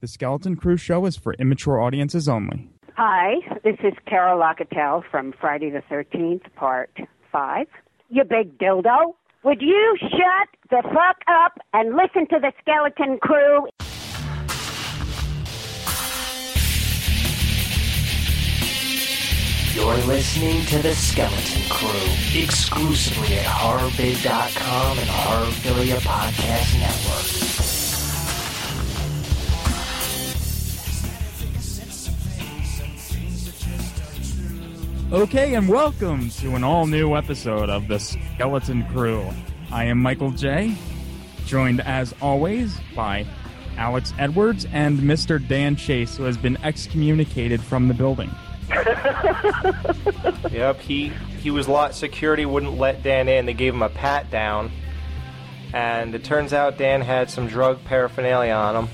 The Skeleton Crew show is for immature audiences only. Hi, this is Carol Locatell from Friday the 13th, Part 5. You big dildo. Would you shut the fuck up and listen to the Skeleton Crew? You're listening to The Skeleton Crew, exclusively at HorrorBid.com and Horrorphilia Podcast Network. Okay, and welcome to an all new episode of The Skeleton Crew. I am Michael J., joined as always by Alex Edwards and Mr. Dan Chase, who has been excommunicated from the building. Yep, he he was lot security wouldn't let Dan in. They gave him a pat down, and it turns out Dan had some drug paraphernalia on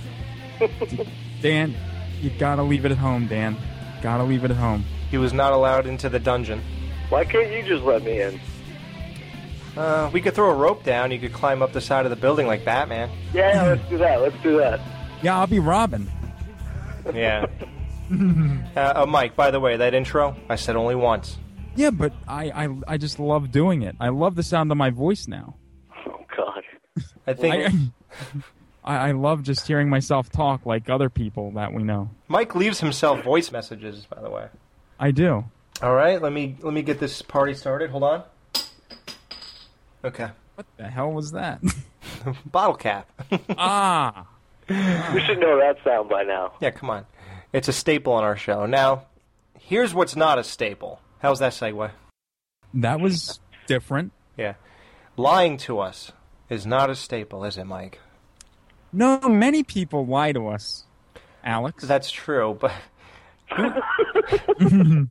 him. Dan, you gotta leave it at home, Dan. Gotta leave it at home. He was not allowed into the dungeon. Why can't you just let me in? Uh, we could throw a rope down. You could climb up the side of the building like Batman. Yeah, yeah, let's do that. Let's do that. Yeah, I'll be Robin. Yeah. uh, uh, Mike, by the way, that intro I said only once. Yeah, but I, I, I just love doing it. I love the sound of my voice now. Oh God. I think I, I, I love just hearing myself talk like other people that we know. Mike leaves himself voice messages. By the way. I do. All right, let me let me get this party started. Hold on. Okay. What the hell was that? Bottle cap. ah. We should know that sound by now. Yeah, come on. It's a staple on our show. Now, here's what's not a staple. How's that segue? That was different. Yeah. Lying to us is not a staple, is it, Mike? No, many people lie to us, Alex. That's true, but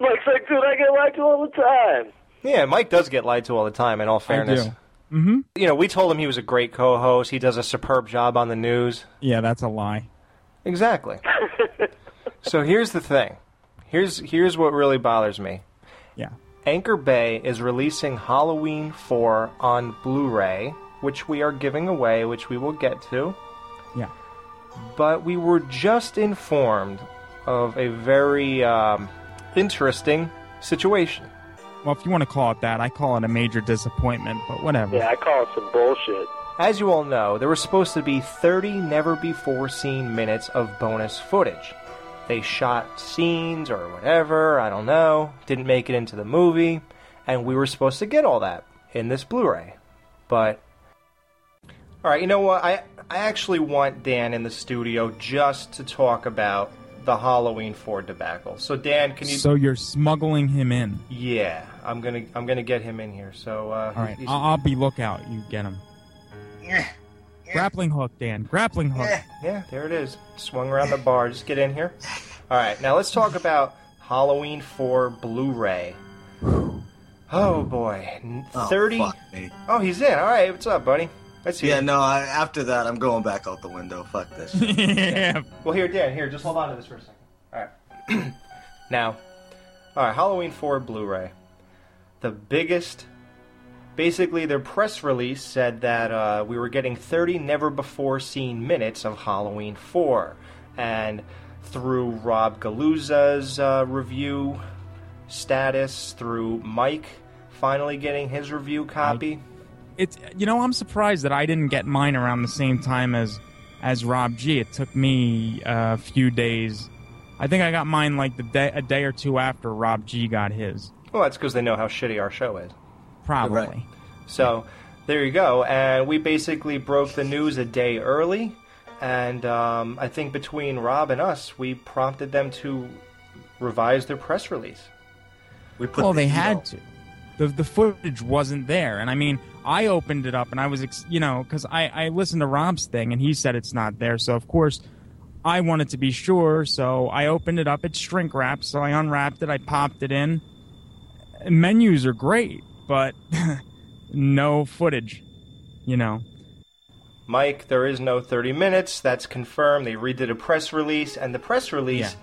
Mike's like, dude, I get lied to all the time. yeah, Mike does get lied to all the time, in all fairness. do. Mm-hmm. You know, we told him he was a great co host. He does a superb job on the news. Yeah, that's a lie. Exactly. so here's the thing. Here's here's what really bothers me. Yeah. Anchor Bay is releasing Halloween 4 on Blu-ray, which we are giving away, which we will get to. Yeah. But we were just informed of a very um, interesting situation. Well, if you want to call it that, I call it a major disappointment, but whatever. Yeah, I call it some bullshit. As you all know, there were supposed to be 30 never before seen minutes of bonus footage. They shot scenes or whatever, I don't know, didn't make it into the movie, and we were supposed to get all that in this Blu-ray. But all right, you know what? I I actually want Dan in the studio just to talk about the Halloween 4 debacle. So Dan, can you So you're smuggling him in. Yeah, I'm going to I'm going to get him in here. So uh All right, he's- I'll, I'll be lookout. You get him. Grappling hook, Dan. Grappling hook. Yeah, there it is. Swung around the bar. Just get in here. All right, now let's talk about Halloween 4 Blu-ray. Oh boy, N- Oh, 30. fuck me. Oh, he's in. All right, what's up, buddy? Let's hear. Yeah, no, I, after that, I'm going back out the window. Fuck this. yeah. Well, here, Dan, here, just hold on to this for a second. All right. now, all right, Halloween 4 Blu-ray. The biggest, basically, their press release said that uh, we were getting 30 never-before-seen minutes of Halloween 4, and through Rob Galluzzo's uh, review status, through Mike finally getting his review copy. It's you know I'm surprised that I didn't get mine around the same time as as Rob G. It took me a few days. I think I got mine like the day a day or two after Rob G. got his. Well, that's because they know how shitty our show is. Probably. Right. So there you go. And we basically broke the news a day early. And um, I think between Rob and us, we prompted them to revise their press release. We put Well, the they heat had to. The the footage wasn't there, and I mean, I opened it up and I was, ex- you know, because I I listened to Rob's thing and he said it's not there, so of course. I wanted to be sure, so I opened it up. It's shrink wrapped, so I unwrapped it. I popped it in. Menus are great, but no footage. You know, Mike, there is no 30 minutes. That's confirmed. They redid a press release. And the press release,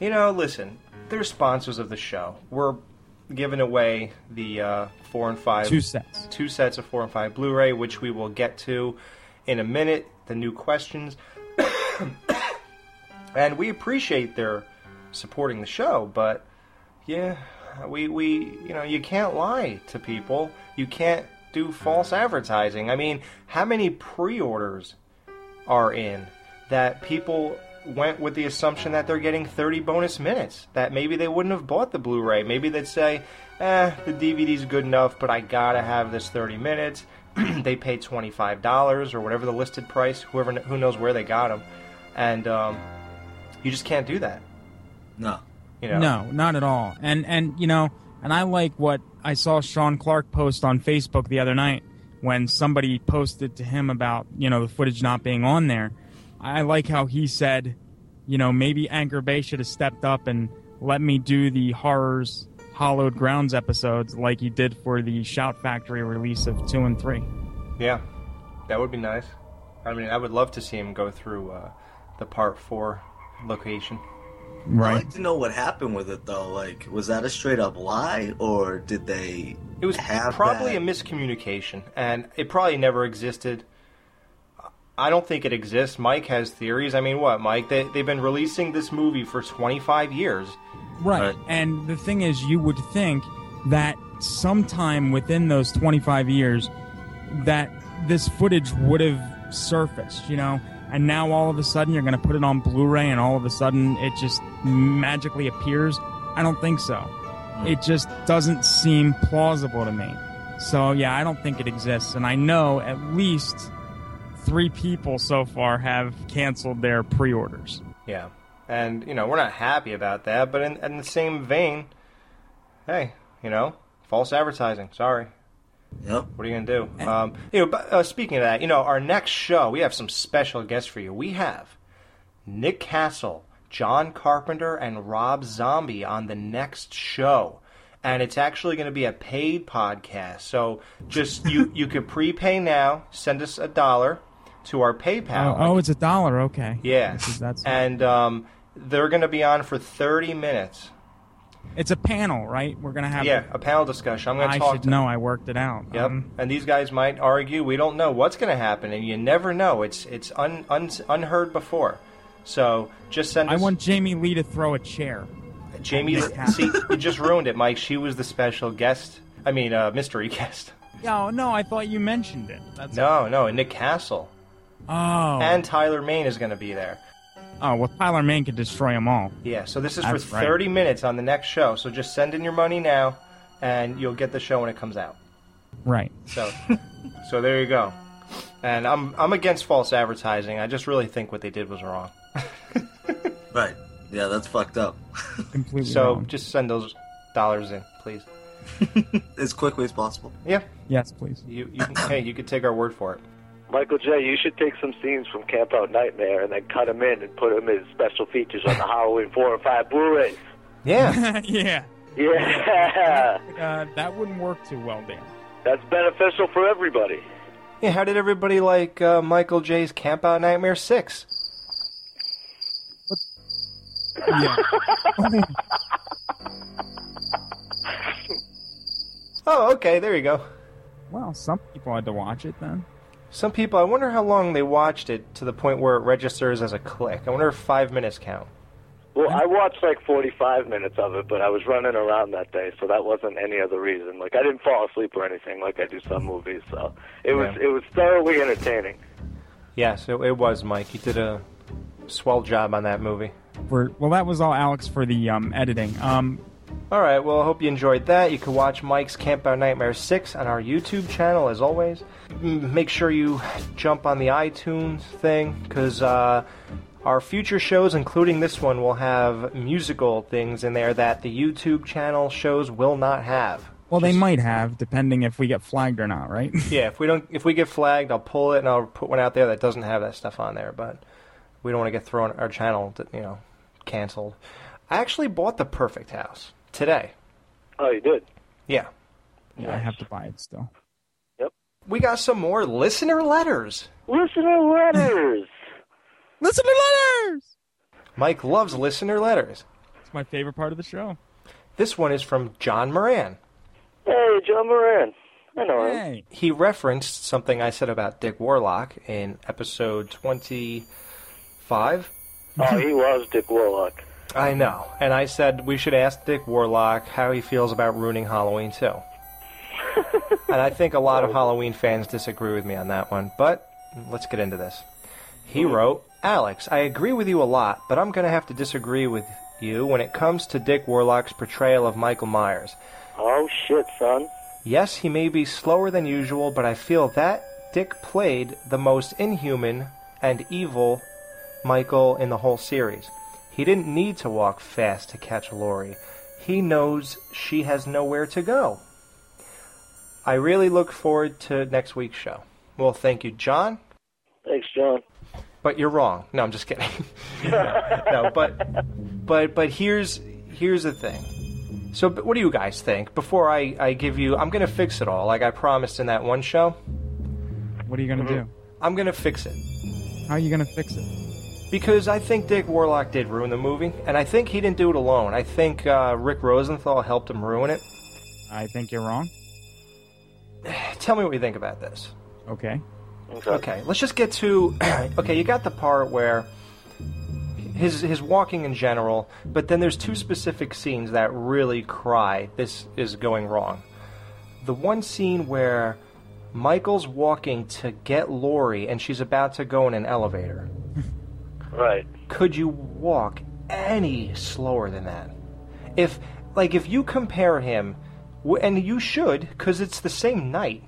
yeah. you know, listen, they're sponsors of the show. We're giving away the uh, 4 and 5 two sets. two sets of four and five Blu-ray, which we will get to in a minute. The new questions. and we appreciate their supporting the show, but yeah, we we you know you can't lie to people. You can't do false advertising. I mean, how many pre-orders are in that people went with the assumption that they're getting 30 bonus minutes? That maybe they wouldn't have bought the Blu-ray. Maybe they'd say, "Eh, the DVD's good enough, but I gotta have this 30 minutes." they paid $25 or whatever the listed price. Whoever who knows where they got them, and um, you just can't do that. No. You know? No, not at all. And and you know, and I like what I saw Sean Clark post on Facebook the other night when somebody posted to him about you know the footage not being on there. I like how he said, you know, maybe Anchor Bay should have stepped up and let me do the horrors Hallowed Grounds episodes like he did for the Shout Factory release of two and three. Yeah, that would be nice. I mean, I would love to see him go through uh, the part four location. Right. I'd like to know what happened with it though. Like, was that a straight up lie, or did they? It was have probably that? a miscommunication, and it probably never existed. I don't think it exists. Mike has theories. I mean, what, Mike? They, they've been releasing this movie for 25 years. Right. And the thing is, you would think that sometime within those 25 years, that this footage would have surfaced, you know? And now all of a sudden you're going to put it on Blu ray and all of a sudden it just magically appears? I don't think so. Hmm. It just doesn't seem plausible to me. So, yeah, I don't think it exists. And I know at least three people so far have canceled their pre orders. Yeah. And, you know, we're not happy about that, but in, in the same vein, hey, you know, false advertising. Sorry. Yep. What are you going to do? Um, you know, but, uh, speaking of that, you know, our next show, we have some special guests for you. We have Nick Castle, John Carpenter, and Rob Zombie on the next show. And it's actually going to be a paid podcast. So just you you could prepay now, send us a dollar to our PayPal. Oh, oh, it's a dollar. Okay. Yeah. Is- that's and um, they're going to be on for 30 minutes. It's a panel, right? We're gonna have. Yeah, a panel discussion. I'm going I to talk should to know. I worked it out. Yep. Um, and these guys might argue. We don't know what's going to happen, and you never know. It's it's un, un, unheard before. So just send I us. want Jamie Lee to throw a chair. Jamie. See, you just ruined it, Mike. She was the special guest. I mean, uh, mystery guest. No, no, I thought you mentioned it. That's No, no, Nick Castle Oh. and Tyler Mane is going to be there. oh well, Tyler Mane could destroy them all. Yeah. So this is That's for right. 30 minutes on the next show. So just send in your money now, and you'll get the show when it comes out. Right. So, so there you go. And I'm I'm against false advertising. I just really think what they did was wrong. Right. Yeah, that's fucked up. Completely So wrong. just send those dollars in, please. as quickly as possible. Yeah. Yes, please. You, you hey, you could take our word for it. Michael J., you should take some scenes from Camp Out Nightmare and then cut them in and put them as special features on the Halloween 4 and 5 Blu-rays. Yeah. yeah. Yeah, Uh, that wouldn't work too well, Dan. that's beneficial for everybody. Yeah. How did everybody like uh, Michael J's Camp Out Nightmare Six? Yeah. Oh, okay. There you go. well, some people had to watch it then. Some people. I wonder how long they watched it to the point where it registers as a click. I wonder if five minutes count. Well, I watched like 45 minutes of it, but I was running around that day, so that wasn't any other reason. Like I didn't fall asleep or anything like I do some movies, so it was Yeah. it was thoroughly entertaining. Yes, it, it was, Mike. You did a swell job on that movie. For well, that was all Alex for the um, editing. Um, All right, well, I hope you enjoyed that. You can watch Mike's Camp Out Nightmare 6 on our YouTube channel, as always. Make sure you jump on the iTunes thing, because uh, our future shows, including this one, will have musical things in there that the YouTube channel shows will not have. well, they might have, depending if we get flagged or not, right? Yeah, if we don't, if we get flagged, I'll pull it and I'll put one out there that doesn't have that stuff on there. But we don't want to get thrown our channel, you know, canceled. I actually bought the Perfect House today. Oh, you did? Yeah, yeah, I have to buy it still. Yep. We got some more listener letters. Listener letters. Listener letters. Mike loves listener letters. It's my favorite part of the show. This one is from Jon Moran. hey, Jon Moran. I know him. Hey. He referenced something I said about Dick Warlock in episode 25, Oh, he was Dick Warlock. I know. And I said we should ask Dick Warlock how he feels about ruining Halloween too. and I think a lot of oh. Halloween fans disagree with me on that one, but let's get into this. He mm-hmm. wrote, Alex, I agree with you a lot, but I'm going to have to disagree with you when it comes to Dick Warlock's portrayal of Michael Myers. Oh shit, son. Yes, he may be slower than usual, but I feel that Dick played the most inhuman and evil Michael in the whole series. He didn't need to walk fast to catch Laurie. He knows she has nowhere to go. I really look forward to next week's show. Well, thank you, John. Thanks, John. But you're wrong. No, I'm just kidding. no, but but but here's here's the thing. So, but what do you guys think? Before I I give you, I'm gonna fix it all, like I promised in that one show. What are you gonna mm-hmm. do? I'm gonna fix it How are you gonna fix it? Because I think Dick Warlock did ruin the movie, and I think he didn't do it alone. I think uh, Rick Rosenthal helped him ruin it. I think you're wrong. Tell me what you think about this. Okay. Okay. Okay, let's just get to. okay, you got the part where his his walking in general, but then there's two specific scenes that really cry. This is going wrong. The one scene where Michael's walking to get Laurie, and she's about to go in an elevator. Right. Could you walk any slower than that? If like if you compare him, and you should, because it's the same night.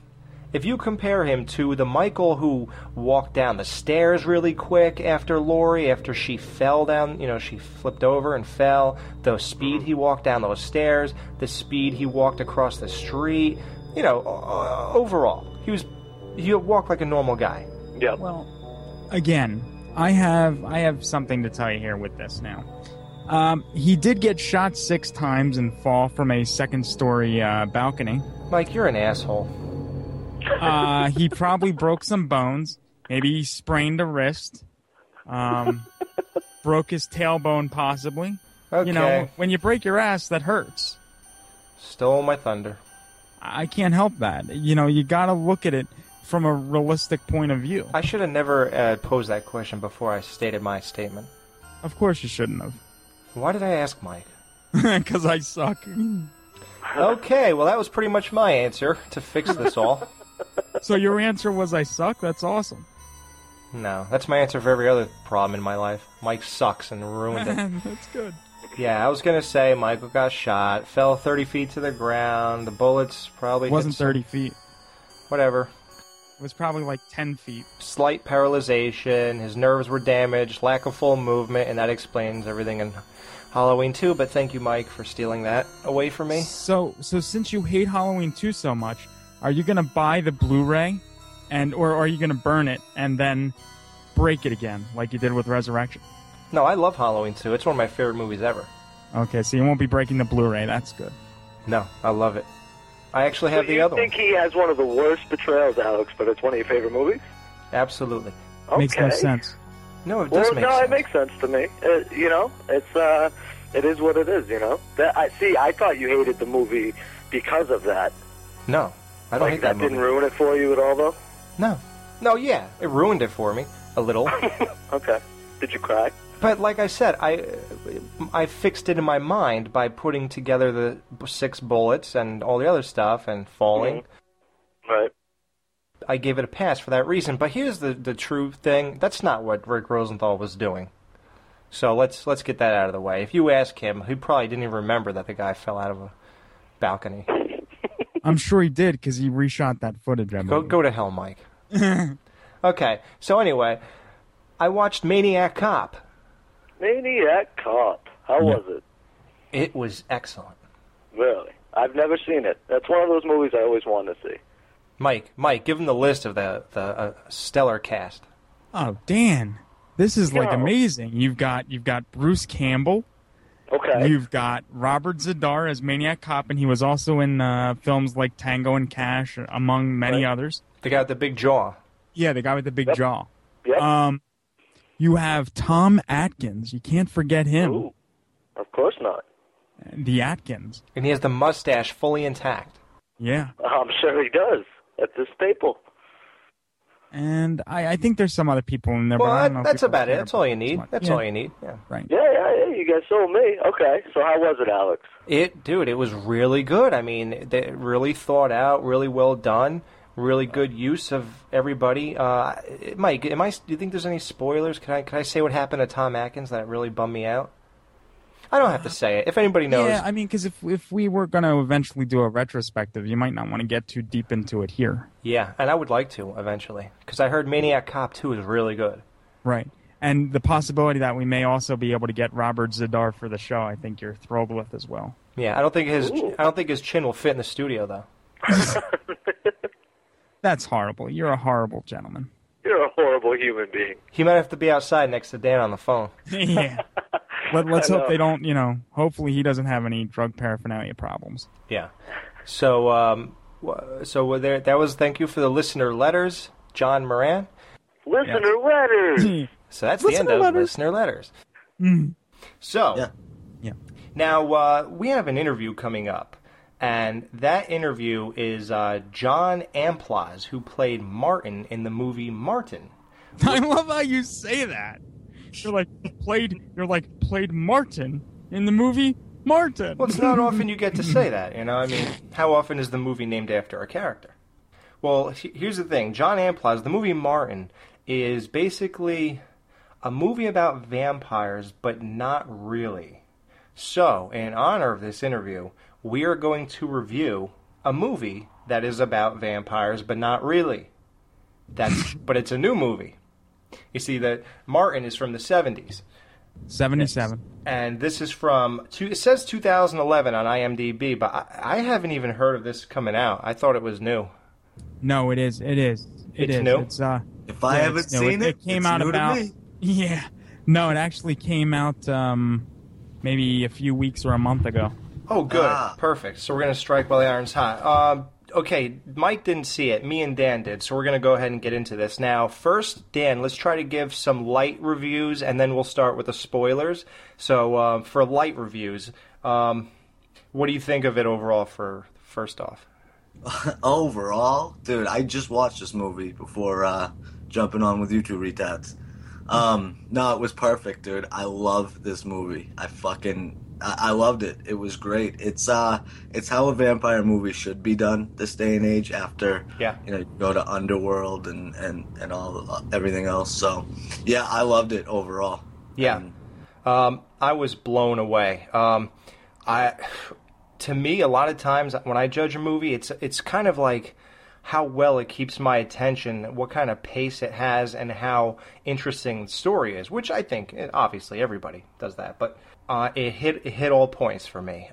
If you compare him to the Michael who walked down the stairs really quick after Laurie, after she fell down, you know, she flipped over and fell, the speed he walked down those stairs, the speed he walked across the street, you know, uh, overall, he was he walked like a normal guy. Yeah. Well, again, I have I have something to tell you here with this now. Um, he did get shot six times and fall from a second story uh, balcony. Mike, you're an asshole. Uh, he probably broke some bones. Maybe he sprained a wrist. Um, broke his tailbone, possibly. Okay. You know, when you break your ass, that hurts. Stole my thunder. I can't help that. You know, you got to look at it from a realistic point of view. I should have never uh, posed that question before I stated my statement. Of course, you shouldn't have, Why did I ask Mike? because I suck. Okay, well, that was pretty much my answer to fix this all. So your answer was I suck. That's awesome. No, that's my answer for every other problem in my life. Mike sucks and ruined it. That's good. yeah, I was gonna say Michael got shot, fell 30 feet to the ground. The bullets probably wasn't hit some- 30 feet. Whatever. It was probably like 10 feet. Slight paralyzation. His nerves were damaged. Lack of full movement, and that explains everything in Halloween 2. But thank you, Mike, for stealing that away from me. So, so since you hate Halloween 2 so much, are you gonna buy the Blu-ray, and or are you gonna burn it and then break it again like you did with Resurrection? No, I love Halloween 2. It's one of my favorite movies ever. Okay, so you won't be breaking the Blu-ray. That's good. No, I love it. I actually have so the other one. you think he has one of the worst betrayals, Alex, but it's one of your favorite movies? Absolutely. Okay. Makes no sense. No, it Well, does make no, sense. it makes sense to me. Uh, you know, it's uh, it is what it is. You know, that I see. I thought you hated the movie because of that. No, I don't like hate that, movie. didn't ruin it for you at all, though. No, no, yeah, it ruined it for me a little. Okay. Did you cry? But like I said, I I fixed it in my mind by putting together the six bullets and all the other stuff and falling. Mm-hmm. Right. I gave it a pass for that reason. But here's the the true thing: that's not what Rick Rosenthal was doing. So let's let's get that out of the way. If you ask him, he probably didn't even remember that the guy fell out of a balcony. I'm sure he did because he reshot that footage. I Go go to hell, Mike. okay. So anyway, I watched Maniac Cop. Maniac Cop. How Yeah. was it? It was excellent. Really? I've never seen it. That's one of those movies I always wanted to see. Mike, Mike, give him the list of the the uh, stellar cast. Oh, Dan, this is like No. amazing. You've got you've got Bruce Campbell. Okay. You've got Robert Z'Dar as Maniac Cop, and he was also in uh, films like Tango and Cash, among many Right. others. The guy with the big jaw. Yeah, the guy with the big Yep. jaw. Yep. Um, you have Tom Atkins. You can't forget him. Ooh. Of course not. The Atkins. And he has the mustache fully intact. Yeah. I'm sure he does. That's a staple. and I, I think there's some other people in there. Well, but I don't that- know that's about it. That's all you need. That's Yeah, all you need. Yeah. Right. Yeah, yeah, yeah. You guys sold me. Okay. So how was it, Alex? It, dude, it was really good. I mean, they really thought out, really well done, really good use of everybody. Uh, Mike, am I? Do you think there's any spoilers? Can I? Can I say what happened to Tom Atkins that really bummed me out? I don't have to say it. If anybody knows, Yeah, I mean, because if if we were going to eventually do a retrospective, you might not want to get too deep into it here. yeah, and I would like to eventually because I heard Maniac Cop 2 is really good. Right. And the possibility that we may also be able to get Robert Z'Dar for the show, I think you're thrilled with as well. Yeah, I don't think his Ooh. I don't think his chin will fit in the studio though. That's horrible. You're a horrible gentleman. You're a horrible human being. He might have to be outside next to Dan on the phone. yeah. Let, let's hope they don't, you know, hopefully he doesn't have any drug paraphernalia problems. Yeah. So, um, wh- so there. That was. Thank you for the listener letters, Jon Moran. Listener letters. So that's the end Listener of letters. listener letters. Mm. So Yeah. Yeah. now uh, we have an interview coming up, and that interview is uh, John Amplas, who played Martin in the movie Martin. I love how you say that. You're like played you're like played Martin in the movie Martin. Well, it's not often you get to say that, you know. I mean, how often is the movie named after a character? Well, here's the thing: John Amplas, the movie Martin, is basically a movie about vampires, but not really. So, in honor of this interview, we are going to review a movie that is about vampires, but not really. That's, but it's a new movie. You see, that Martin is from the '70s. 77. and this is from two, it says 2011 on IMDb, but I, I haven't even heard of this coming out. I thought it was new. No, it is. It is. It It's is. new? It's uh If I Yeah, haven't it's seen It- it, it came it's out new about- to me. yeah. No, it actually came out um maybe a few weeks or a month ago. Oh, good, Ah. perfect. So we're gonna strike while the iron's hot. Um, okay, Mike didn't see it. Me and Dan did. So we're gonna go ahead and get into this now. First, Dan, let's try to give some light reviews, and then we'll start with the spoilers. So uh, for light reviews, um, what do you think of it overall? For first off, Overall, dude, I just watched this movie before uh, jumping on with you two retards. Um, no, it was perfect, dude. I love this movie. I fucking I, I loved it. It was great. It's uh, it's how a vampire movie should be done this day and age. After Yeah. you know, you go to Underworld and and and all uh, everything else. So, yeah, I loved it overall. Yeah. And- Um, I was blown away. Um, I, to me, a lot of times when I judge a movie, it's it's kind of like how well it keeps my attention, what kind of pace it has, and how interesting the story is. Which I think, obviously, everybody does that, but uh, it hit it hit all points for me.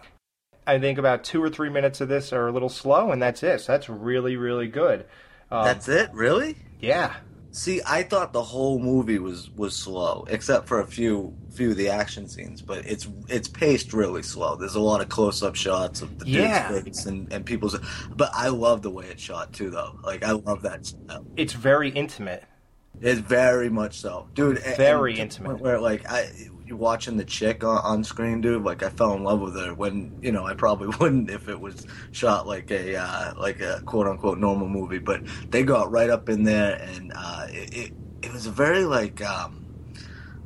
I think about two or three minutes of this are a little slow, and that's it. So that's really really good. Um, That's it, really? yeah. See, I thought the whole movie was was slow, except for a few few of the action scenes. But it's it's paced really slow. There's a lot of close up shots of the Yeah. dude's and, and people's. But I love the way it's shot too, though. Like I love that. It's very intimate. It's very much so, dude. Very intimate. Where like I, watching the chick on, on screen, dude. Like I fell in love with her when you know I probably wouldn't if it was shot like a uh, like a quote unquote normal movie. But they got right up in there, and uh, it, it it was a very like um,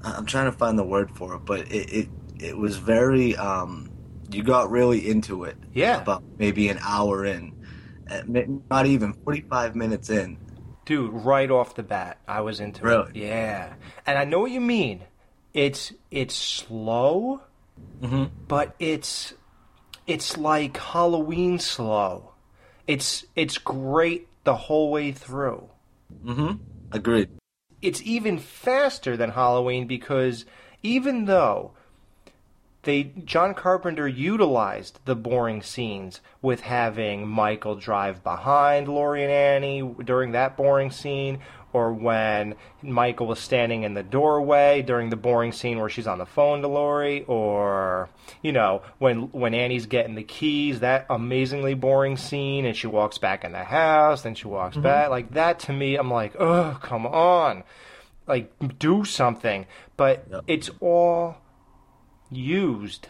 I'm trying to find the word for it, but it it, it was very um, you got really into it. Yeah. about maybe an hour in, uh, not even 45 minutes in. Dude, right off the bat, I was into it. Really? Yeah. And I know what you mean. It's it's slow, Mm-hmm. but it's it's like Halloween slow. It's it's great the whole way through. Mm-hmm. Agreed. It's even faster than Halloween because even though they John Carpenter utilized the boring scenes with having Michael drive behind Laurie and Annie during that boring scene, or when Michael was standing in the doorway during the boring scene where she's on the phone to Laurie, or you know when when Annie's getting the keys, that amazingly boring scene, and she walks back in the house, then she walks mm-hmm. back like that. To me, I'm like, oh come on, like do something. But Yep. it's all used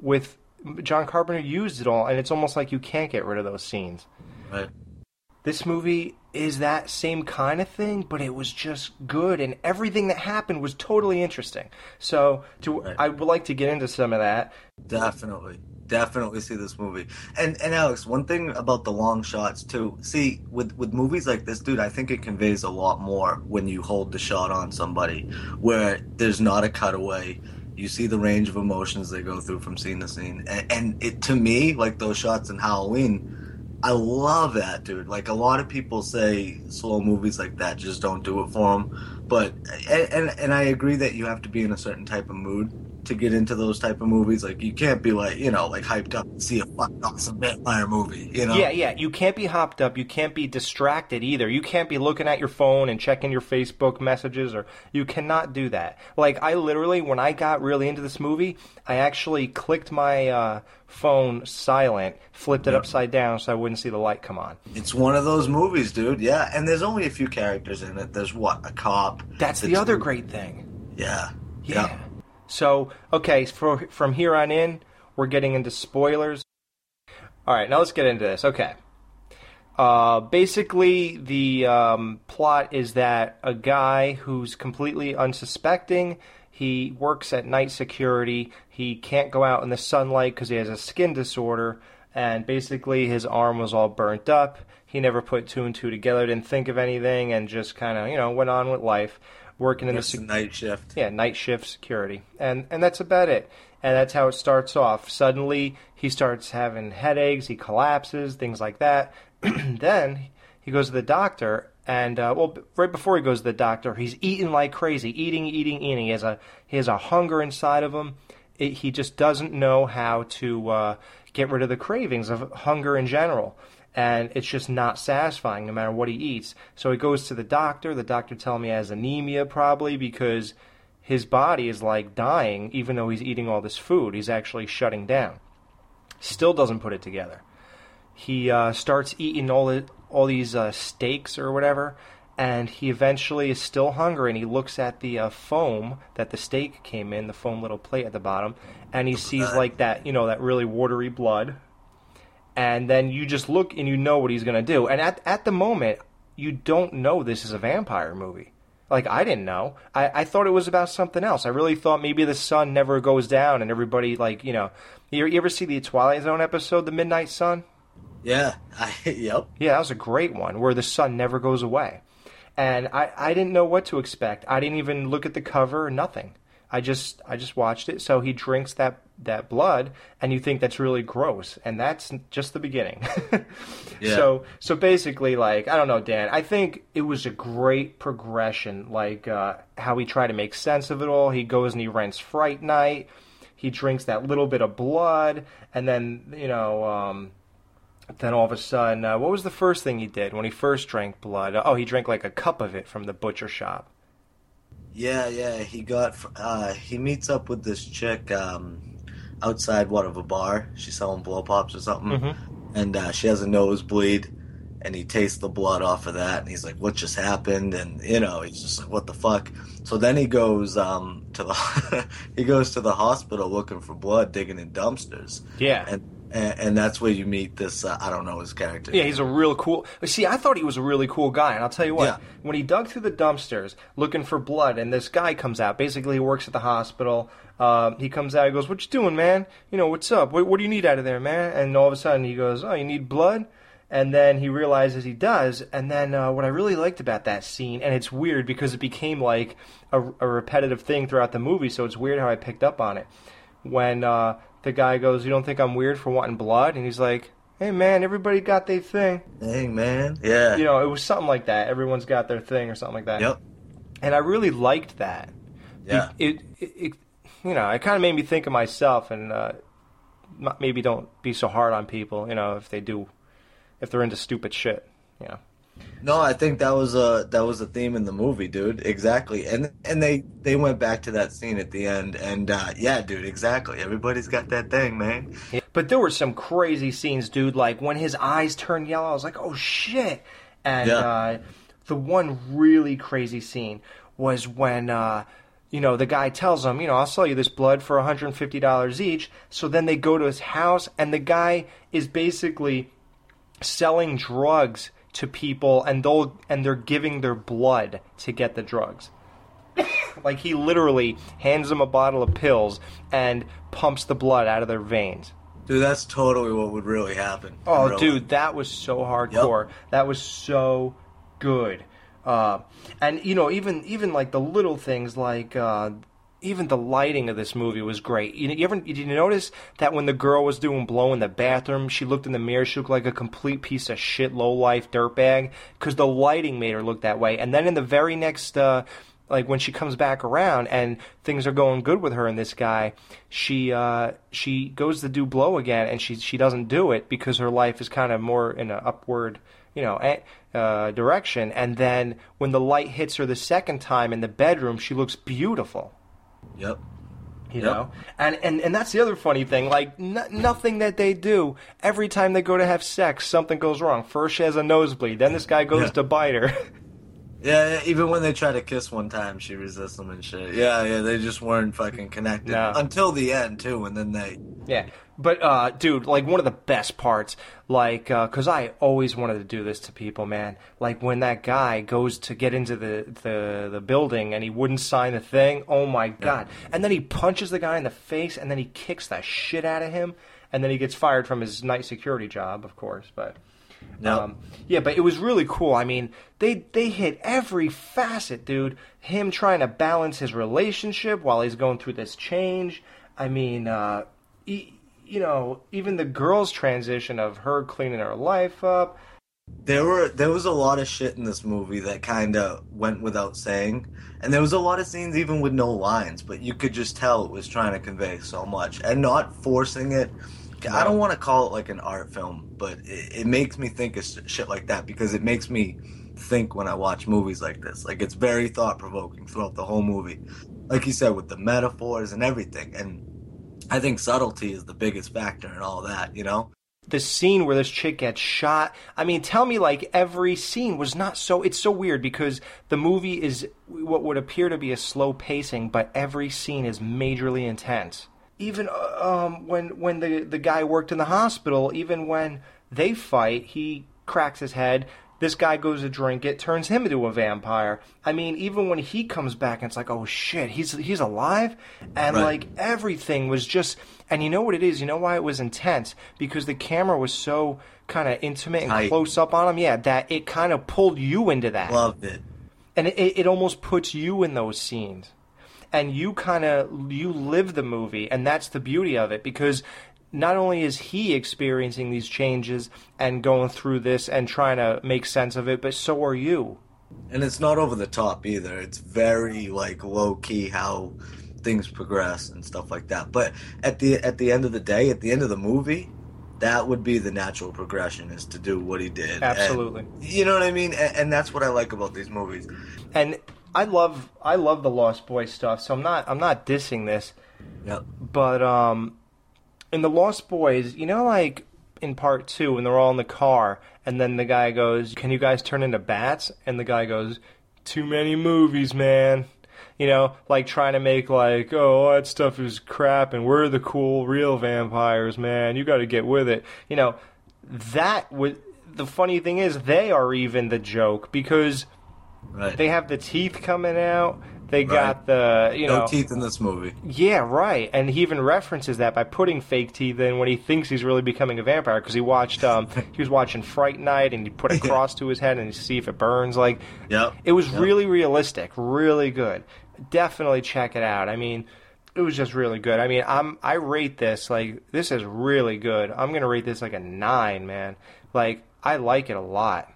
with John Carpenter used it all, and it's almost like you can't get rid of those scenes. Right. This movie is that same kind of thing, but it was just good, and everything that happened was totally interesting. So, to, Right. I would like to get into some of that. Definitely, definitely see this movie. And and Alex, one thing about the long shots too. See, with with movies like this, dude, I think it conveys a lot more when you hold the shot on somebody, where there's not a cutaway. You see the range of emotions they go through from scene to scene, and, and it to me, like those shots in Halloween, I love that, dude. Like a lot of people say, slow movies like that just don't do it for them. But and and, I agree that you have to be in a certain type of mood to get into those type of movies. Like you can't be like you know like hyped up and see a fucking awesome vampire movie. You know? Yeah, yeah. You can't be hopped up. You can't be distracted either. You can't be looking at your phone and checking your Facebook messages, or you cannot do that. Like I literally, when I got really into this movie, I actually clicked my uh, phone silent, flipped it upside down so I wouldn't see the light come on. It's one of those movies, dude. Yeah, and there's only a few characters in it. There's what a cop. That's the other great thing. Yeah. Yeah. So, okay, for, from here on in, we're getting into spoilers. All right, now let's get into this. Okay. Uh, basically, the um, plot is that a guy who's completely unsuspecting, he works at night security, he can't go out in the sunlight because he has a skin disorder, and basically his arm was all burnt up. He never put two and two together, didn't think of anything, and just kind of, you know, went on with life, working in the sec- night shift. yeah, night shift security, and and that's about it. And that's how it starts off. Suddenly, he starts having headaches, he collapses, things like that. then he goes to the doctor, and uh, well, right before he goes to the doctor, he's eating like crazy, eating, eating, eating. He has a he has a hunger inside of him. It, he just doesn't know how to uh, get rid of the cravings of hunger in general and it's just not satisfying no matter what he eats. So he goes to the doctor. The doctor tells me he has anemia probably because his body is like dying even though he's eating all this food. He's actually shutting down. Still doesn't put it together. He uh, starts eating all the, all these uh, steaks or whatever, and he eventually is still hungry. And he looks at the uh, foam that the steak came in, the foam little plate at the bottom, and he sees like that, you know, that really watery blood and then you just look and you know what he's going to do. And at at the moment, you don't know this is a vampire movie. Like I didn't know. I, I thought it was about something else. I really thought maybe the sun never goes down and everybody like you know. You, you ever see the Twilight Zone episode, The Midnight Sun? Yeah. I, yep. Yeah, that was a great one where the sun never goes away. And I, I didn't know what to expect. I didn't even look at the cover, or nothing. I just I just watched it. So he drinks that that blood and you think that's really gross and that's just the beginning. Yeah. So so basically like I don't know Dan, I think it was a great progression like uh, how he tried to make sense of it all. He goes and he rents Fright Night. He drinks that little bit of blood and then, you know, um then all of a sudden, uh, what was the first thing he did when he first drank blood? Oh, he drank like a cup of it from the butcher shop. Yeah, yeah. He got. Uh, he meets up with this chick um, outside what of a bar. She's selling blow pops or something, and uh, she has a nosebleed. And he tastes the blood off of that, and he's like, "What just happened?" And you know, he's just like, "What the fuck?" So then he goes um, to the he goes to the hospital looking for blood, digging in dumpsters, Yeah. and and, and that's where you meet this. Uh, I don't know his character. Yeah, he's a real cool. See, I thought he was a really cool guy, and I'll tell you what. Yeah. When he dug through the dumpsters looking for blood, and this guy comes out. Basically, he works at the hospital. Um, he comes out. He goes, "What you doing, man? You know what's up? What, what do you need out of there, man?" And all of a sudden, he goes, "Oh, you need blood." And then he realizes he does. And then uh, what I really liked about that scene, and it's weird because it became like a, a repetitive thing throughout the movie, so it's weird how I picked up on it. When uh, the guy goes, "You don't think I'm weird for wanting blood?" and he's like, "Hey, man, everybody got their thing." Hey man, yeah, you know, it was something like that. Everyone's got their thing or something like that. yep, And I really liked that. yeah. It, it, it you know, it kind of made me think of myself and uh, maybe don't be so hard on people. You know, if they do, if they're into stupid shit. You know. No, I think that was a that was a theme in the movie, dude. Exactly, and and they they went back to that scene at the end, and uh, yeah, dude, exactly. Everybody's got that thing, man. But there were some crazy scenes, dude. Like when his eyes turned yellow, I was like, "Oh shit!" And Yeah. uh, the one really crazy scene was when uh, you know the guy tells him, "You know, I'll sell you this blood for 150 dollars each." So then they go to his house, and the guy is basically selling drugs to people and they'll and they're giving their blood to get the drugs. like he literally hands them a bottle of pills and pumps the blood out of their veins. Dude, that's totally what would really happen. Oh, dude, life. that was so hardcore. That was so good. Uh, and you know, even even like the little things, like uh, even the lighting of this movie was great. You, you ever did you notice that when the girl was doing blow in the bathroom, she looked in the mirror, she looked like a complete piece of shit, low life dirtbag, because the lighting made her look that way. And then in the very next. Uh, like when she comes back around and things are going good with her and this guy, she uh, she goes to do blow again and she she doesn't do it because her life is kind of more in an upward you know eh, uh, direction. And then when the light hits her the second time in the bedroom, she looks beautiful. Yep. You Yep. know, and, and and that's the other funny thing. Like n- nothing that they do, every time they go to have sex, something goes wrong. First she has a nosebleed, then this guy goes Yeah. to bite her. Yeah, even when they try to kiss one time, she resists them and shit. Yeah, yeah, they just weren't fucking connected No. until the end too, and then they. Yeah, but uh, dude, like one of the best parts, like, uh 'cause I always wanted to do this to people, man. Like when that guy goes to get into the the the building and he wouldn't sign the thing. Oh my god! And then he punches the guy in the face, and then he kicks the shit out of him, and then he gets fired from his night security job, of course. But Yep. um, yeah, but it was really cool. I mean, they they hit every facet, dude. Him trying to balance his relationship while he's going through this change. I mean, uh, you know, even the girl's transition of her cleaning her life up. There were there was a lot of shit in this movie that kind of went without saying, and there was a lot of scenes even with no lines, but you could just tell it was trying to convey so much and not forcing it. I don't want to call it like an art film, but it, it makes me think of shit like that because it makes me think when I watch movies like this. Like it's very thought provoking throughout the whole movie, like you said with the metaphors and everything. And I think subtlety is the biggest factor in all that. You know. the scene where this chick gets shot. I mean, tell me like every scene was not so. It's so weird because the movie is what would appear to be a slow pacing, but every scene is majorly intense. Even uh, um, when when the the guy worked in the hospital, even when they fight, he cracks his head. This guy goes to drink it, turns him into a vampire. I mean, even when he comes back, it's like, oh shit, he's he's alive, and Right. like everything was just and you know what it is you know why it was intense because the camera was so kind of intimate and Tight. close up on him yeah that it kind of pulled you into that Loved it. and it, it almost puts you in those scenes and you kind of you live the movie and that's the beauty of it because not only is he experiencing these changes and going through this and trying to make sense of it but so are you And it's not over the top either. It's very like low key how things progress and stuff like that. But at the at the end of the day, at the end of the movie, that would be the natural progression is to do what he did. And- Absolutely. you know what I mean? And, and that's what I like about these movies. and i love i love the lost boy stuff so i'm not i'm not dissing this Yep. But um, in the Lost Boys, you know, like in part two, when they're all in the car, and then the guy goes, "Can you guys turn into bats?" And the guy goes, "Too many movies, man." You know, like trying to make like, "Oh, that stuff is crap," and we're the cool, real vampires, man. You got to get with it. You know, that would. The funny thing is, they are even the joke because Right. they have the teeth coming out. They Right. got the you no know teeth in this movie. yeah, right. And he even references that by putting fake teeth in when he thinks he's really becoming a vampire because he watched um he was watching Fright Night and he put a cross to his head and see if it burns. Like, Yep. it was Yep. really realistic, really good. Definitely check it out. I mean, it was just really good. I mean, I'm I rate this like this is really good. I'm gonna rate this like a nine, man. Like I like it a lot.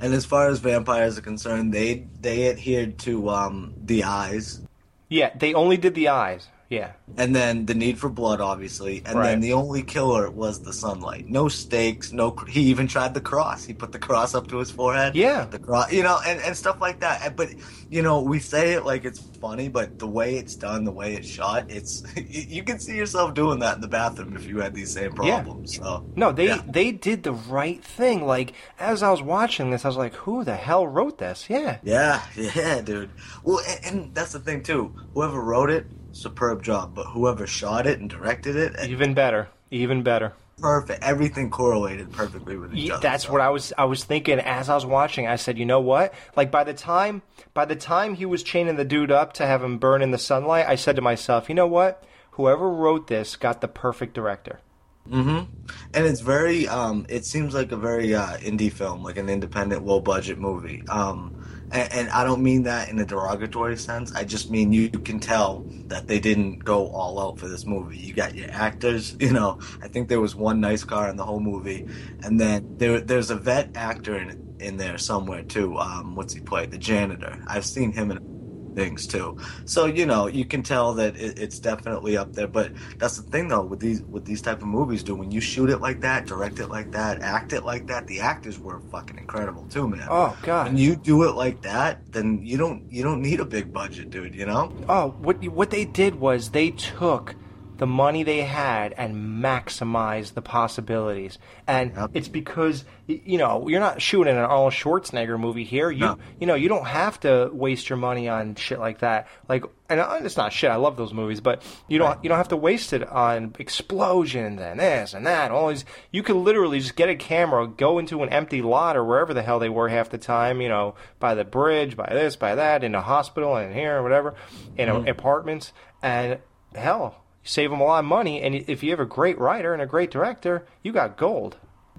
And as far as vampires are concerned, they they adhered to um the eyes Yeah, they only did the eyes. Yeah. and then the need for blood, obviously, and Right. then the only killer was the sunlight. No stakes, no. He even tried the cross. He put the cross up to his forehead. Yeah. the cross, you know, and, and stuff like that. But you know, we say it like it's funny, but the way it's done, the way it's shot, it's you can see yourself doing that in the bathroom if you had these same Yeah. problems. So No, they yeah. they did the right thing. Like as I was watching this, I was like, "Who the hell wrote this?" Yeah, Yeah, yeah, dude. Well, and, and that's the thing too. Whoever wrote it, superb job. But whoever shot it and directed it, even better, even better. perfect. Everything correlated perfectly with each Yeah, other. that's so. what I was I was thinking as I was watching. I said, you know what? Like by the time by the time he was chaining the dude up to have him burn in the sunlight, I said to myself, you know what? Whoever wrote this got the perfect director. Mm-hmm. And it's very um it seems like a very uh indie film like an independent low budget movie um and, and i don't mean that in a derogatory sense. I just mean you can tell that they didn't go all out for this movie. You got your actors you know. I think there was one nice car in the whole movie. And then there there's a vet actor in in there somewhere too. Um what's he play? The janitor. I've seen him in things too. So you know you can tell that it, it's definitely up there. But that's the thing though with these with these type of movies, dude. When you shoot it like that, direct it like that, act it like that, the actors were fucking incredible too, man. Oh god. When you do it like that, then you don't you don't need a big budget, dude. You know? Oh, what what they did was they took the money they had and maximize the possibilities. And Yep. it's because you know you're not shooting an Arnold Schwarzenegger movie here. You No. you know you don't have to waste your money on shit like that. Like, and uh, it's not shit. I love those movies, but you don't you don't have to waste it on explosions and this and that. All these you could literally just get a camera, go into an empty lot or wherever the hell they were half the time. You know, by the bridge, by this, by that, in a hospital, and here, whatever, in a, mm-hmm. apartments, and hell, save them a lot of money. And if you have a great writer and a great director, you got gold.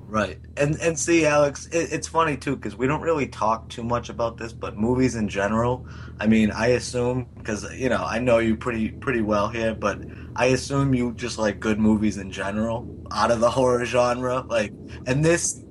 Right. And and see, Alex, it, it's funny too because we don't really talk too much about this, but movies in general. I mean, I assume because you know I know you pretty pretty well here, but I assume you just like good movies in general out of the horror genre. Like, and this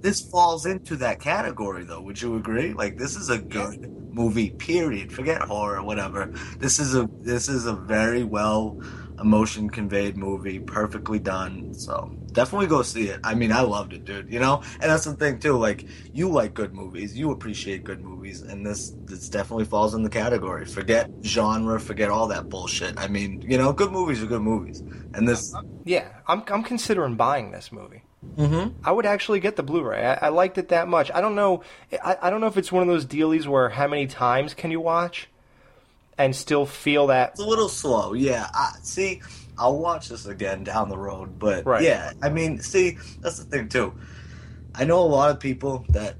this falls into that category though. Would you agree? Like, this is a good movie. Period. Forget horror, whatever. This is a this is a very well emotion conveyed movie, perfectly done. So definitely go see it. I mean, I loved it, dude. You know, and that's the thing too. Like, you like good movies, you appreciate good movies, and this this definitely falls in the category. Forget genre, forget all that bullshit. I mean, you know, good movies are good movies, and this. Yeah, I'm I'm considering buying this movie. Mm-hmm. I would actually get the Blu-ray. I, I liked it that much. I don't know. I, I don't know if it's one of those dealies where how many times can you watch and still feel that. It's a little slow, yeah. I, see, I'll watch this again down the road, but Right. yeah, I mean, see, that's the thing too. I know a lot of people that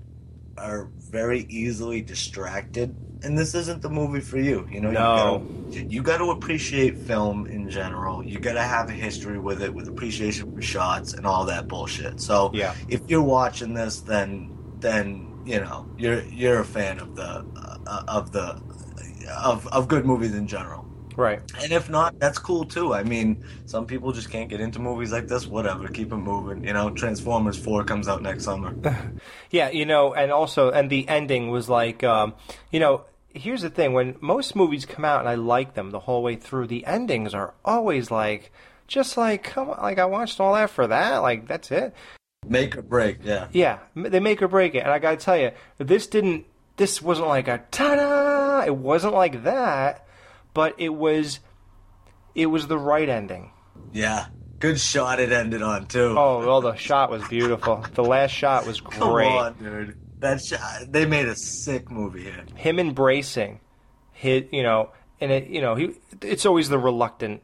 are very easily distracted, and this isn't the movie for you. You know, No. you gotta, you got to appreciate film in general. You got to have a history with it, with appreciation for shots and all that bullshit. So, Yeah. if you're watching this, then then you know you're you're a fan of the uh, of the of of good movies in general. Right. And if not, that's cool too. I mean, some people just can't get into movies like this. Whatever, keep it moving. You know, Transformers Four comes out next summer. Yeah, you know, and also, and the ending was like, um, you know, here's the thing: when most movies come out and I like them the whole way through, the endings are always like, just like, come on, like I watched all that for that, like that's it. Make or break, yeah. Yeah, they make or break it, and I gotta tell you, this didn't. This wasn't like a ta-da. It wasn't like that, but it was. It was the right ending. Yeah, good shot it ended on too. Oh, well, the shot was beautiful. The last shot was come great. on, dude. That shot, they made a sick movie here. him embracing his, you know, and it, you know, he, it's always the reluctant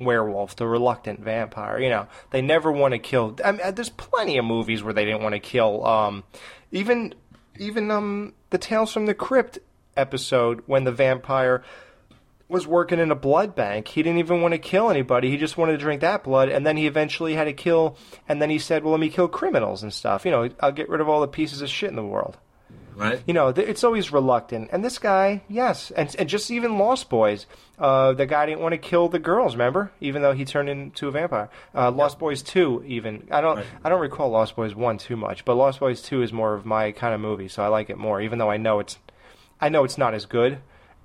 werewolf, the reluctant vampire. You know, they never want to kill. I mean, there's plenty of movies where they didn't want to kill. Um, even, even um, the Tales from the Crypt episode when the vampire was working in a blood bank. He didn't even want to kill anybody. He just wanted to drink that blood, and then he eventually had to kill. And then he said, "Well, let me kill criminals and stuff. You know, I'll get rid of all the pieces of shit in the world." Right? You know, th- it's always reluctant. And this guy, yes, and and just even Lost Boys, uh, the guy didn't want to kill the girls. Remember, even though he turned into a vampire. Uh, Lost Boys two, even I don't Right. I don't recall Lost Boys one too much, but Lost Boys two is more of my kind of movie, so I like it more. Even though I know it's I know it's not as good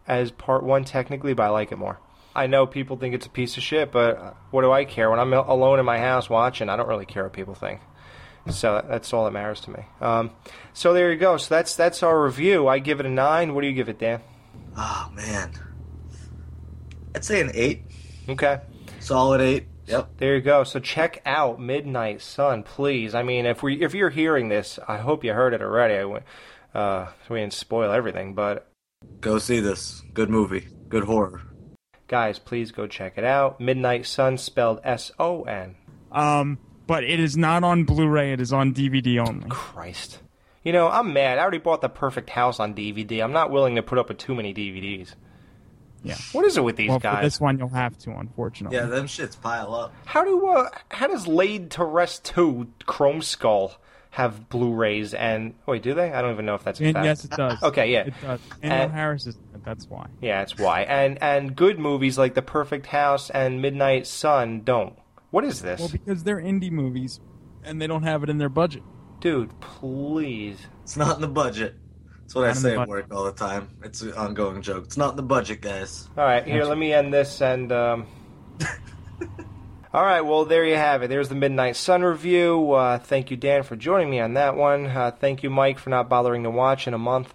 as part one technically, but I like it more. I know people think it's a piece of shit, but what do I care? When I'm alone in my house watching, I don't really care what people think. So that's all that matters to me. Um, so there you go. So that's that's our review. I give it a nine. What do you give it, Dan? Oh man, I'd say an eight, Okay, solid eight. Yep. there you go. So check out Midnight Son, please. I mean, if we if you're hearing this, I hope you heard it already. I went, uh, we didn't spoil everything, but Go see this. Good movie. Good horror. guys, please go check it out. Midnight Son, spelled S O N. Um, but it is not on Blu-ray. It is on DVD only. Christ. You know, I'm mad. I already bought The Perfect House on DVD. I'm not willing to put up with too many DVDs. Yeah. What is it with these Well, guys? for this one, you'll have to, unfortunately. Yeah, them shits pile up. How do uh, how does Laid to Rest 2 Chrome Skull have Blu-rays and wait, do they? I don't even know if that's a And fact. yes, it does. Okay, yeah. It does. Danielle And- Harris is. That's why. Yeah, that's why. And and good movies like The Perfect House and Midnight Son don't. What is this? Well, because they're indie movies, and they don't have it in their budget. Dude, please. It's not in the budget. That's what I Not in say at work all the time. It's an ongoing joke. It's not in the budget, guys. All right, here, let me end this and. Um... All right, well, there you have it. There's the Midnight Son review. Uh, thank you, Dan, for joining me on that one. Uh, thank you, Mike, for not bothering to watch in a month.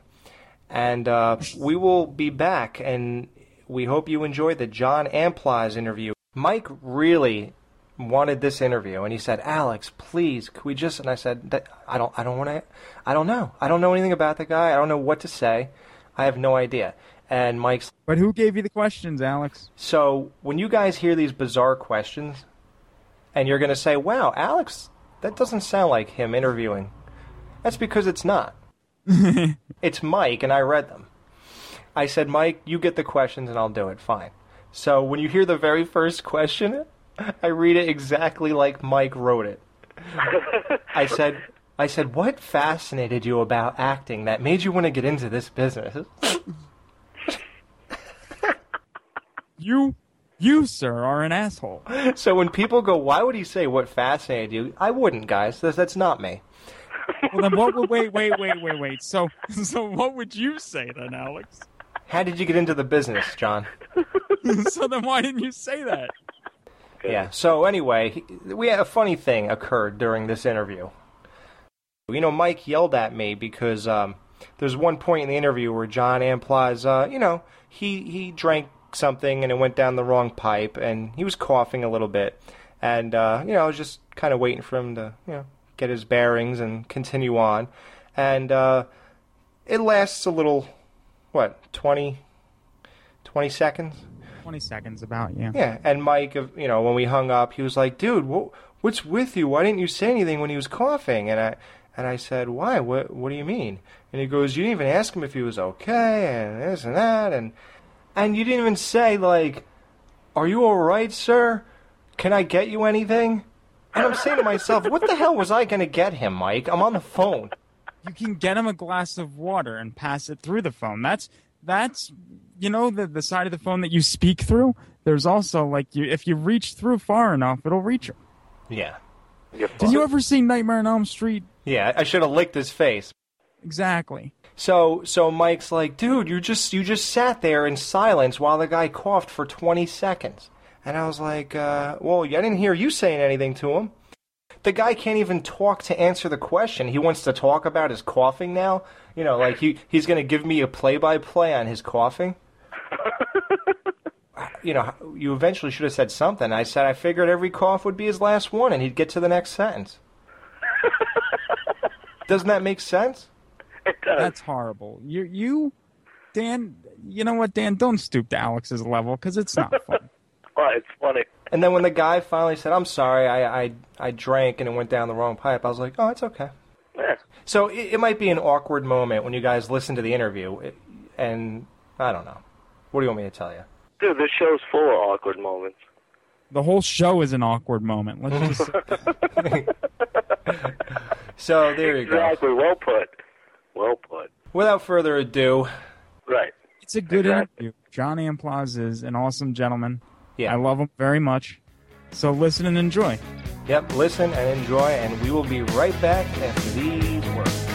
And uh, we will be back, and we hope you enjoyed the John Amplas interview. Mike really wanted this interview, and he said, "Alex, please, could we just?" And I said, "That- "I don't, I don't want to. I don't know. I don't know anything about the guy. I don't know what to say. I have no idea." And Mike's But who gave you the questions, Alex? so when you guys hear these bizarre questions, and you're going to say, "Wow, Alex, that doesn't sound like him interviewing," that's because it's not. it's Mike, and I read them. I said, "Mike, you get the questions, and I'll do it." Fine. So when you hear the very first question, I read it exactly like Mike wrote it. I said, "I said, what fascinated you about acting that made you want to get into this business?" You, you, sir, are an asshole. So when people go, why would he say what fascinated you? I wouldn't, guys. That's, that's not me. Well, then what would? Wait, wait, wait, wait, wait. So, so what would you say then, Alex? How did you get into the business, John? so then why didn't you say that? Yeah. So anyway, we had a funny thing occurred during this interview. You know, Mike yelled at me because um, there's one point in the interview where John Amplas, uh, you know, he he drank something and it went down the wrong pipe, and he was coughing a little bit, and uh, you know, I was just kind of waiting for him to, you know, get his bearings and continue on, and uh, it lasts a little, what, 20, 20 seconds? Twenty seconds, about yeah. Yeah, and Mike, you know, when we hung up, he was like, "Dude, what, what's with you? Why didn't you say anything when he was coughing?" And I, and I said, "Why? What, what do you mean?" And he goes, "You didn't even ask him if he was okay, and this and that, and, and you didn't even say like, are you all right, sir? Can I get you anything?" And I'm saying to myself, "What the hell was I gonna get him, Mike? I'm on the phone." You can get him a glass of water and pass it through the phone. That's that's you know the the side of the phone that you speak through. There's also like you if you reach through far enough, it'll reach him. Yeah, Did you ever see Nightmare on Elm Street? yeah, I should have licked his face. Exactly. So so Mike's like, dude, you just you just sat there in silence while the guy coughed for 20 seconds. And I was like, uh, well, I didn't hear you saying anything to him. The guy can't even talk to answer the question. He wants to talk about his coughing now. You know, like he he's going to give me a play-by-play on his coughing. you know, you eventually should have said something. I said I figured every cough would be his last one and he'd get to the next sentence. Doesn't that make sense? It does. That's horrible. You you Dan, you know what, Dan? Don't stoop to Alex's level because it's not fun. Well, it's funny. And then when the guy finally said, "I'm sorry, I I, I drank and it went down the wrong pipe," I was like, "Oh, it's okay." Yeah. So it, it might be an awkward moment when you guys listen to the interview, and I don't know. What do you want me to tell you? Dude, this show's full of awkward moments. The whole show is an awkward moment. Let's just So there you go. Exactly. Well put. Well put. Without further ado, Right. It's a good Exactly. interview. John Amplas is an awesome gentleman. yeah, I love him very much. So listen and enjoy. yep. Listen and enjoy, and we will be right back after these words.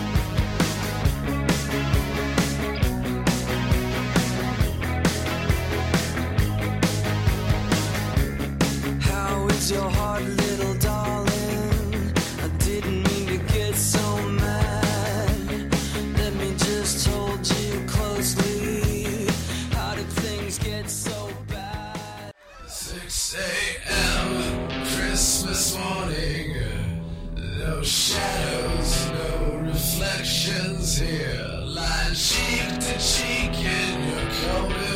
How is your heart, little 6 a.m. Christmas morning. No shadows, no reflections here. Lying cheek to cheek in your cold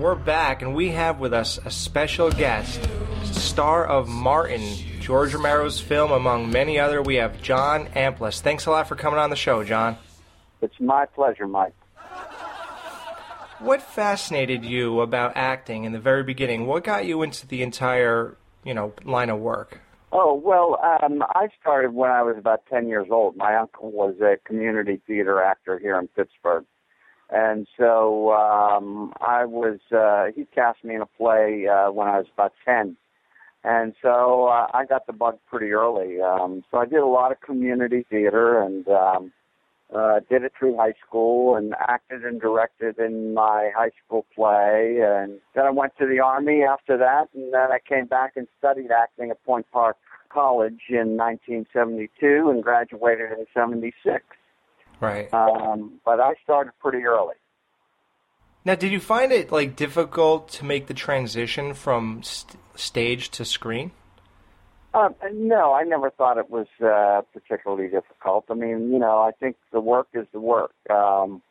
we're back, and we have with us a special guest, star of Martin, George Romero's film, among many other. We have John Amplas. Thanks a lot for coming on the show, John. It's my pleasure, Mike. What fascinated you about acting in the very beginning? What got you into the entire, you know, line of work? Oh, well, um, I started when I was about 10 years old. My uncle was a community theater actor here in Pittsburgh. And so um, I was, uh, he cast me in a play uh, when I was about 10. And so uh, I got the bug pretty early. Um, so I did a lot of community theater and um, uh, did it through high school and acted and directed in my high school play. And then I went to the Army after that. And then I came back and studied acting at Point Park College in 1972 and graduated in 76. Right. Um, but I started pretty early. Now, did you find it like difficult to make the transition from st- stage to screen? Uh, no, I never thought it was uh, particularly difficult. I mean, you know, I think the work is the work. Um,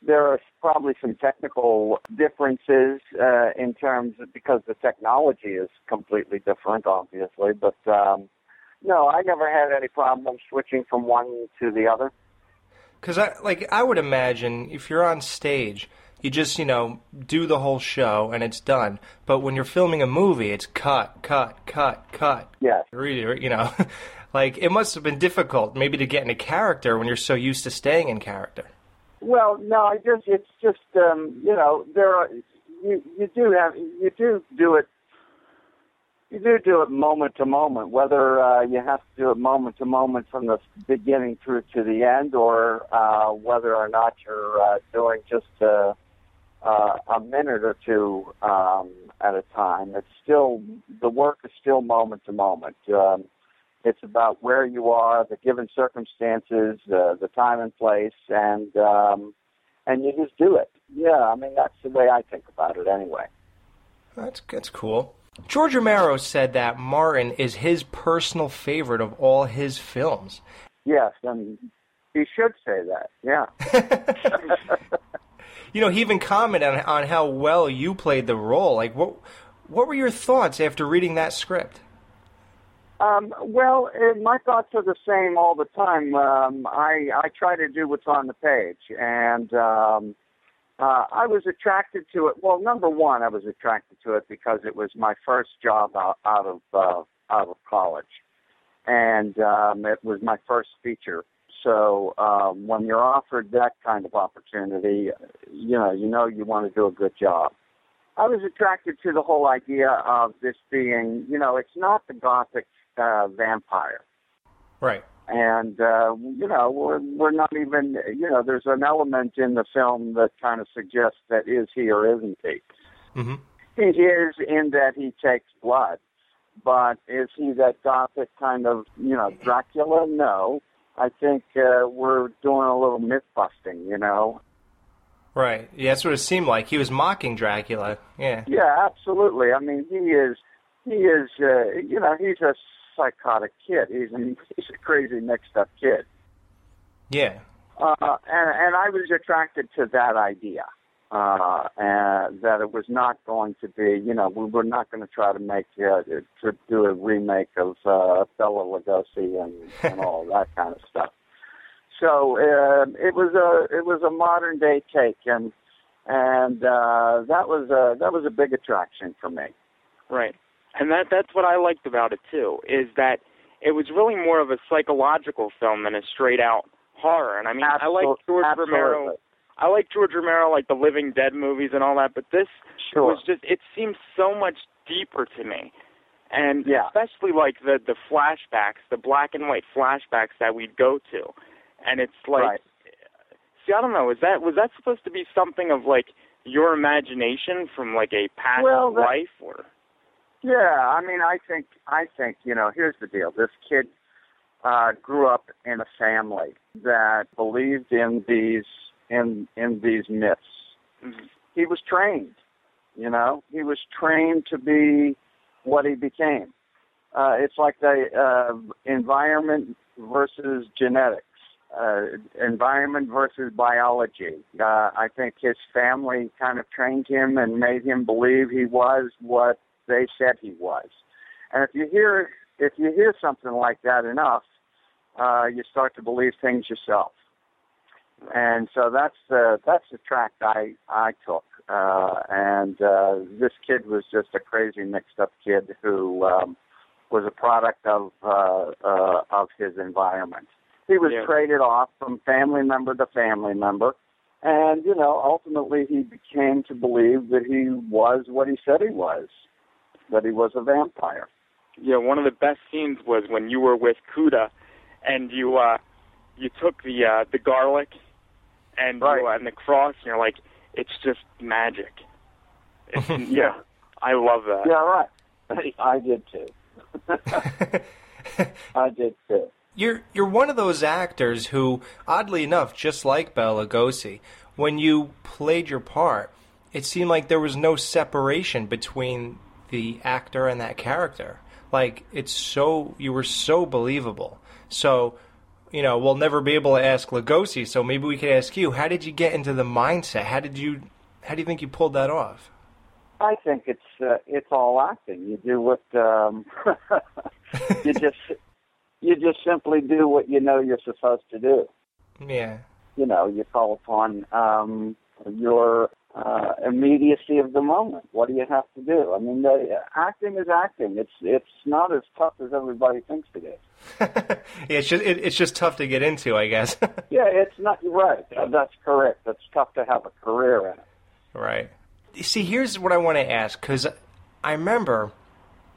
there are probably some technical differences uh, in terms of, because the technology is completely different, obviously. But um, no, I never had any problem switching from one to the other. Because I like I would imagine if you're on stage, you just you know do the whole show and it's done. But when you're filming a movie, it's cut, cut, cut, cut. Yeah. Really, you know, like it must have been difficult maybe to get into character when you're so used to staying in character. Well, no, I just it's just um, you know there are you you do have you do do it you do do it moment to moment. Whether uh, you have to do it moment to moment from the beginning through to the end, or uh, whether or not you're uh, doing just a, uh, a minute or two um, at a time, it's still the work is still moment to moment. Um, it's about where you are, the given circumstances, uh, the time and place, and um, and you just do it. Yeah, I mean that's the way I think about it anyway. That's that's cool. George Romero said that Martin is his personal favorite of all his films. Yes, and he should say that. Yeah. You know, he even commented on, on how well you played the role. Like, what what were your thoughts after reading that script? Um, well, uh, my thoughts are the same all the time. Um, I I try to do what's on the page, and um, uh, I was attracted to it. Well, number one, I was attracted to it because it was my first job out, out of uh, out of college, and um, it was my first feature. So um, when you're offered that kind of opportunity, you know you know you want to do a good job. I was attracted to the whole idea of this being, you know, it's not the gothic uh, vampire. Right. And uh, you know, we're we're not even you know, there's an element in the film that kind of suggests that is he or isn't he. Mm-hmm. He is in that he takes blood, but is he that gothic kind of you know Dracula? No. I think uh, we're doing a little myth busting, you know. Right. Yeah, that's what it seemed like. He was mocking Dracula. Yeah. Yeah, absolutely. I mean, he is he is uh, you know he's a psychotic kid. He's a, he's a crazy mixed up kid. Yeah. Uh, and, and I was attracted to that idea, uh, and that it was not going to be, you know, we were not going to try to make, uh, to do a remake of uh, Bela Lugosi and, and all that kind of stuff. So uh, it was a it was a modern day take, and and uh, that was a that was a big attraction for me. Right. And that that's what I liked about it too, is that it was really more of a psychological film than a straight out horror. And I mean I like George Romero I like George Romero like the Living Dead movies and all that, but this Sure. was just it seems so much deeper to me. And Yeah. especially like the the flashbacks, the black and white flashbacks that we'd go to. And it's like Right. see I don't know, is that was that supposed to be something of like your imagination from like a past Well, that- life or Yeah, I mean, I think I think you know. Here's the deal: this kid uh, grew up in a family that believed in these in in these myths. He was trained, you know. He was trained to be what he became. Uh, it's like the uh, environment versus genetics. uh, environment versus biology. Uh, I think his family kind of trained him and made him believe he was what they said he was. And if you hear if you hear something like that enough, uh, you start to believe things yourself. And so that's the that's the track I I took. Uh, and uh, this kid was just a crazy mixed up kid who um, was a product of uh, uh, of his environment. He was Yeah. traded off from family member to family member, and you know ultimately he became to believe that he was what he said he was, that he was a vampire. Yeah, one of the best scenes was when you were with Cuda, and you uh, you took the uh, the garlic, and you, uh, and the cross, and you're like, it's just magic. It's, yeah, I love that. Yeah, right. I did too. I did too. You're you're one of those actors who, oddly enough, just like Bela Lugosi, when you played your part, it seemed like there was no separation between the actor and that character. Like it's so you were so believable. So, you know, we'll never be able to ask Lugosi. So maybe we could ask you: How did you get into the mindset? How did you? How do you think you pulled that off? I think it's uh, it's all acting. You do what um, you just you just simply do what you know you're supposed to do. Yeah. You know, you call upon um, your uh, immediacy of the moment. What do you have to do? I mean, the, acting is acting. It's it's not as tough as everybody thinks it is. Yeah, it's just it, it's just tough to get into, I guess. Yeah, it's not right. Uh, That's correct. It's tough to have a career in it. Right. See, here's what I want to ask because I remember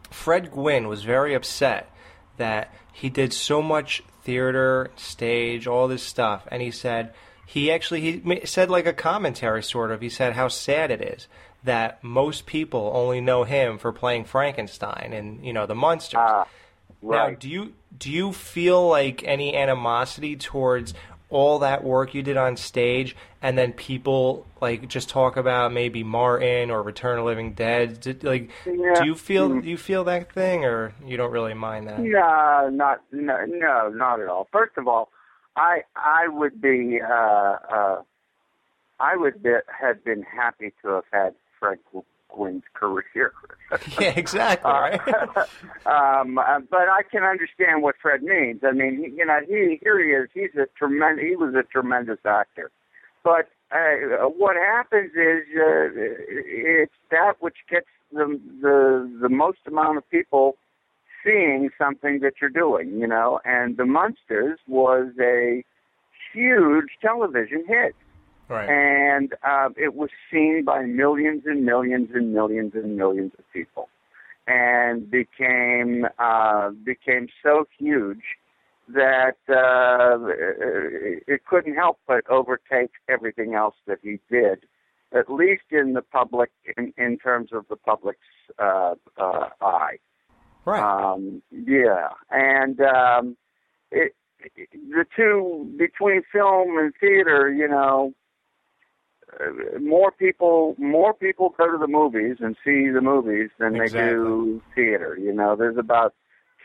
Fred Gwynne was very upset that he did so much theater, stage, all this stuff, and he said he actually he said like a commentary sort of. He said how sad it is that most people only know him for playing Frankenstein and you know the monsters. Now, right. do you do you feel like any animosity towards all that work you did on stage, and then people like just talk about maybe Martin or Return of Living Dead? Did, like, Yeah. do you feel Mm. do you feel that thing, or you don't really mind that? No, not no, no, not at all. First of all, I I would be uh, uh, I would be, have been happy to have had Fred Gwynne's career. yeah, exactly. Right. um, uh, but I can understand what Fred means. I mean, he, you know, he here he is. He's a tremendous. He was a tremendous actor. But uh, what happens is uh, it's that which gets the the the most amount of people seeing something that you're doing, you know. And The Munsters was a huge television hit. Right. And uh, it was seen by millions and millions and millions and millions of people, and became uh, became so huge that uh, it couldn't help but overtake everything else that he did, at least in the public, in, in terms of the public's uh, uh, eye. Right. Um, yeah, and um, it, the two between film and theater, you know, uh, more people more people go to the movies and see the movies than they do theater. You know, there's about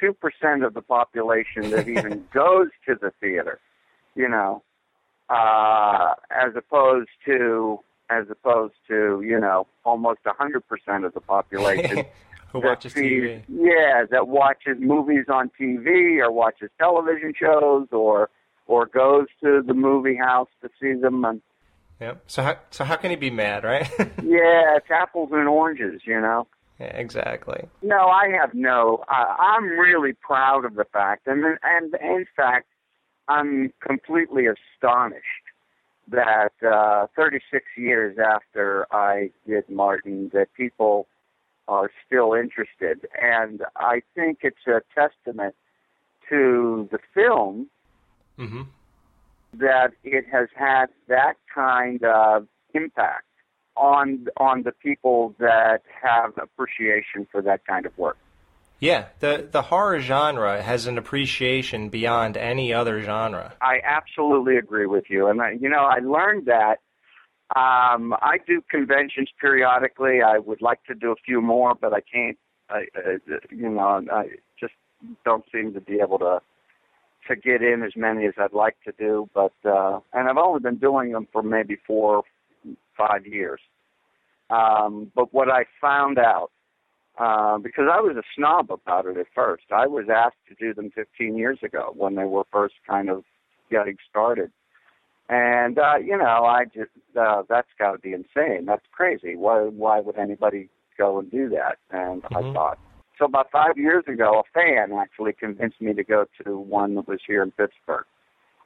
two percent of the population that even goes to the theater. You know, uh, as opposed to as opposed to you know almost a hundred percent of the population Who that watches sees- TV? Yeah, that watches movies on TV or watches television shows or or goes to the movie house to see them. And Yep. So how so how can he be mad, right? yeah, it's apples and oranges, you know. yeah, exactly. No, I have no. I, I'm really proud of the fact, and and in fact, I'm completely astonished that uh, 36 years after I did Martin, that people are still interested, and I think it's a testament to the film hmm that it has had that kind of impact on on the people that have appreciation for that kind of work. Yeah, the the horror genre has an appreciation beyond any other genre. I absolutely agree with you, and I, you know I learned that. Um, I do conventions periodically. I would like to do a few more, but I can't. I, uh, you know, I just don't seem to be able to to get in as many as I'd like to do, but uh, and I've only been doing them for maybe four, five years. Um, but what I found out, uh, because I was a snob about it at first, I was asked to do them 15 years ago when they were first kind of getting started. And uh, you know, I just uh, that's got to be insane. That's crazy. Why why would anybody go and do that? And I thought. So about five years ago, a fan actually convinced me to go to one that was here in Pittsburgh.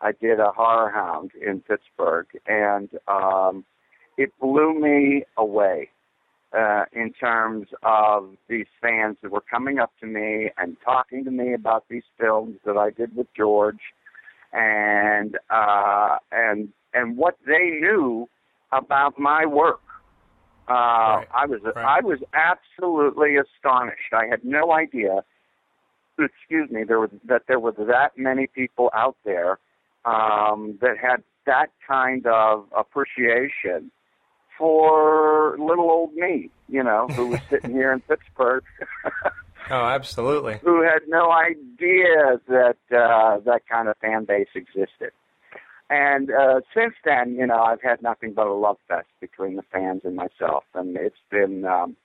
I did a HorrorHound in Pittsburgh, and um, it blew me away uh, in terms of these fans that were coming up to me and talking to me about these films that I did with George, and uh, and and what they knew about my work. Uh, I was I was absolutely astonished. I had no idea. Excuse me. There was that there were that many people out there um, that had that kind of appreciation for little old me. You know, who was sitting here in Pittsburgh. Oh, absolutely. who had no idea that uh, that kind of fan base existed. And uh, since then, you know, I've had nothing but a love fest between the fans and myself, and it's been um,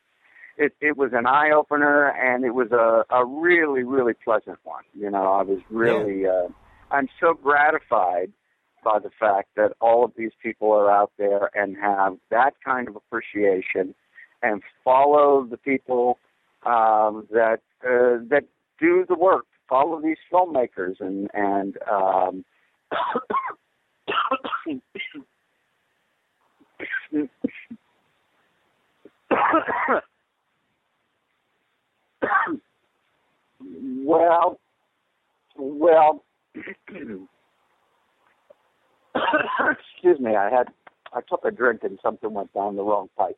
it it was an eye opener, and it was a a really really pleasant one. You know, I was really uh, I'm so gratified by the fact that all of these people are out there and have that kind of appreciation and follow the people um, that uh, that do the work, follow these filmmakers and and um, well, well, excuse me. I had I took a drink and something went down the wrong pipe.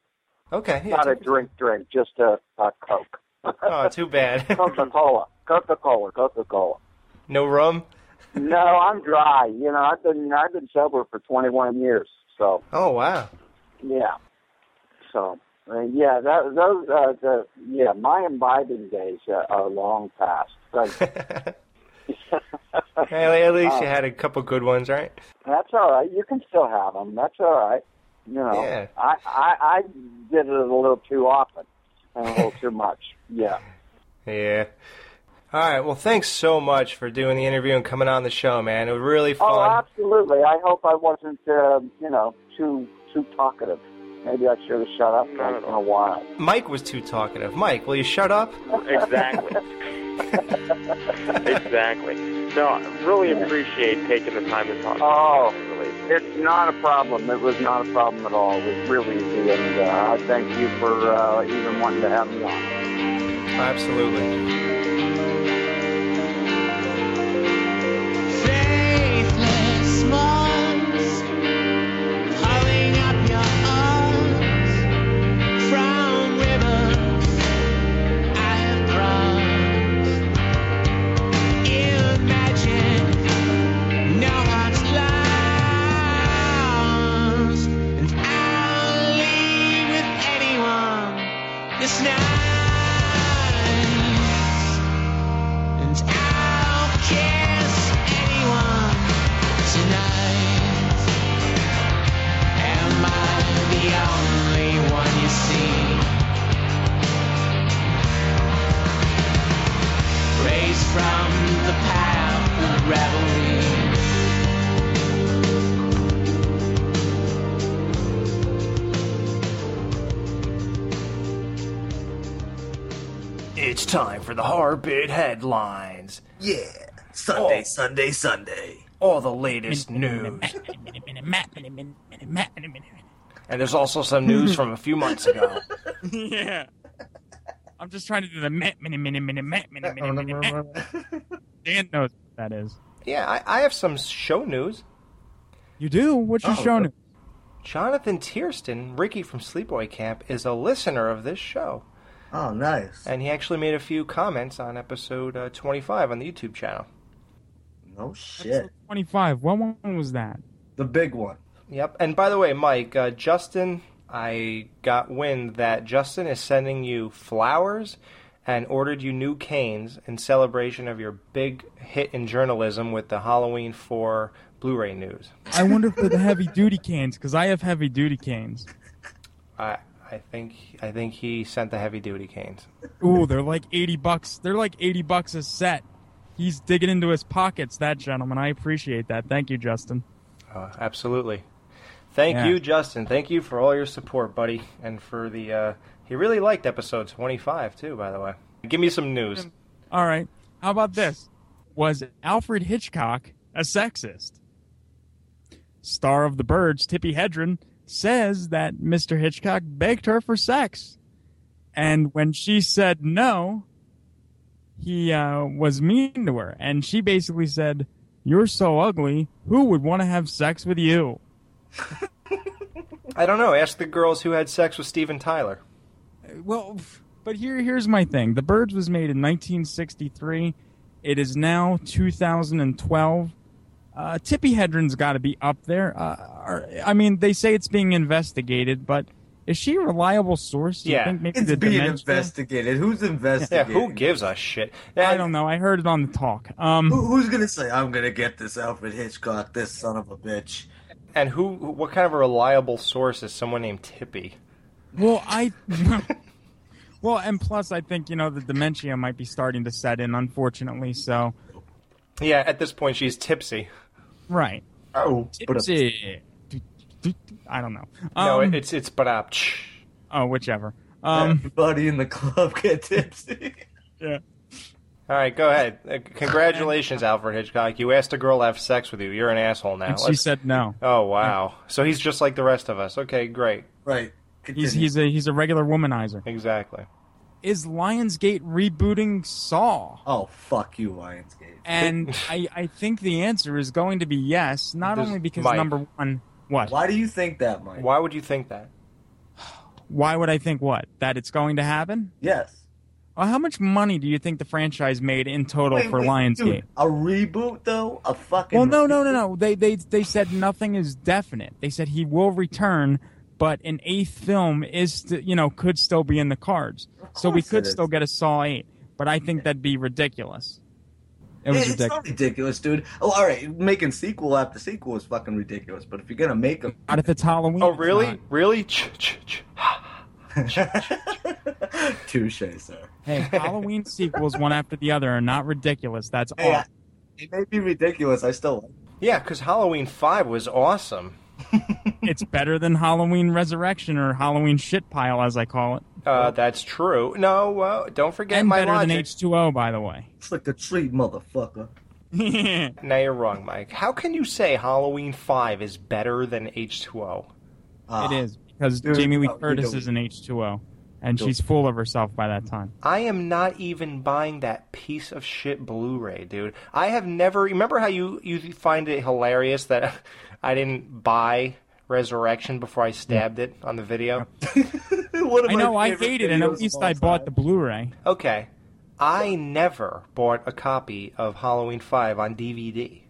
Okay. yeah, Not a drink, drink, just a, a Coke. Oh, too bad. Coca Cola, Coca Cola, Coca Cola. no rum. No, I'm dry. You know, I've been I've been sober for 21 years. So Oh wow. yeah. So uh, yeah, that those uh, the yeah my imbibing days uh, are long past. But, Hey, at least you Uh, had a couple good ones, right? That's all right. You can still have them. That's all right. You know, Yeah. I, I I did it a little too often and a little too much. Yeah. Yeah. All right. Well, thanks so much for doing the interview and coming on the show, man. It was really fun. Oh, fun. absolutely. I hope I wasn't, uh, you know, too too talkative. Maybe I should have shut up once in a while. Mike was too talkative. Mike, will you shut up? Exactly. exactly. No, I really appreciate taking the time to talk. Oh, it's not a problem. It was not a problem at all. It was real easy, and uh, I thank you for uh, even wanting to have me on. Absolutely. Faithless time for the HorrorBid headlines. Yeah. Sunday, Oh. Sunday, Sunday. All the latest news. And there's also some news from a few months ago. yeah. I'm just trying to do the minute, minute, minute, minute, minute, minute, minute, minute. Dan knows what that is. Yeah, I, I have some show news. You do? What's your Oh, show news? Jonathan Tiersten, Ricky from Sleepaway Camp, is a listener of this show. Oh, nice. And he actually made a few comments on episode uh, 25 on the YouTube channel. No shit. 25. What one was that? The big one. Yep. And by the way, Mike, uh, Justin, I got wind that Justin is sending you flowers and ordered you new canes in celebration of your big hit in journalism with the Halloween 4 Blu-ray news. I wonder if they're the heavy duty canes because I have heavy duty canes. I I think I think he sent the heavy duty canes. Ooh, they're like eighty bucks. They're like eighty bucks a set. He's digging into his pockets, that gentleman. I appreciate that. Thank you, Justin. Uh, absolutely. Thank Yeah. you, Justin. Thank you for all your support, buddy, and for the. Uh, he really liked episode twenty-five too. By the way, give me some news. All right. How about this? Was Alfred Hitchcock a sexist? Star of the Birds, Tippi Hedren, says that Mr. Hitchcock begged her for sex. And when she said no, he uh, was mean to her. And she basically said, You're so ugly. Who would want to have sex with you? I don't know. Ask the girls who had sex with Steven Tyler. Well, but here, here's my thing. The Birds was made in 1963. It is now 2012. Uh, Tippi Hedren's got to be up there. Uh, are- I mean, they say it's being investigated, but is she a reliable source? Do you Yeah. think maybe It's the being dementia- investigated. Who's investigating? Yeah, who gives a shit? I don't know. I heard it on the talk. Um, Who, who's gonna say I'm gonna get this Alfred Hitchcock, this son of a bitch? And who? What kind of a reliable source is someone named Tippy? Well, I. well, and plus, I think you know the dementia might be starting to set in, unfortunately. So, Yeah, at this point she's tipsy. Right. Oh, Tipsy. I don't know. no, Um, it, it's it's but uh, Oh, whichever. Um, Everybody in the club get tipsy. yeah. All right, go ahead. Uh, congratulations, Alfred Hitchcock. You asked a girl to have sex with you. You're an asshole now. And she Let's- said no. Oh wow. So he's just like the rest of us. Okay, great. Right. He's he's a he's a regular womanizer. Exactly. Is Lionsgate rebooting Saw? Oh fuck you, Lionsgate. And I I think the answer is going to be yes. Not There's- only because Mike. number one, what? Why do you think that, Mike? Why would you think that? Why would I think what that it's going to happen? Yes. Well, how much money do you think the franchise made in total Wait, for wait, Lionsgate? dude, a reboot though? A fucking Well, no, no, no, no. They they they said nothing is definite. They said he will return, but an eighth film is st- you know could still be in the cards. So we could still get a Saw eight, but I think that'd be ridiculous. It was it's ridiculous. not ridiculous, dude. Oh, all right, making sequel after sequel is fucking ridiculous. But if you're gonna make them, Not if it's Halloween. Oh it's really? not. Really? Ch- ch- ch- touche, sir. Hey, Halloween sequels one after the other are not ridiculous. That's Hey, all. I- it may be ridiculous. I still like. Yeah, because Halloween Five was awesome. it's better than Halloween Resurrection or Halloween Shit Pile, as I call it. Uh, that's true. No, uh, don't forget and my better than. H2O, by the way. Trick or treat, motherfucker. Now you're wrong, Mike. How can you say Halloween Five is better than H2O? it is because Dude, Jamie Lee no, Curtis is an H2O, and she's full of herself by that time. I am not even buying that piece of shit Blu-ray, dude. I have never. Remember how you you find it hilarious that I didn't buy Resurrection before I stabbed it on the video? I know I hate it, and at least I bought the Blu-ray. Okay, I never bought a copy of Halloween Five on DVD.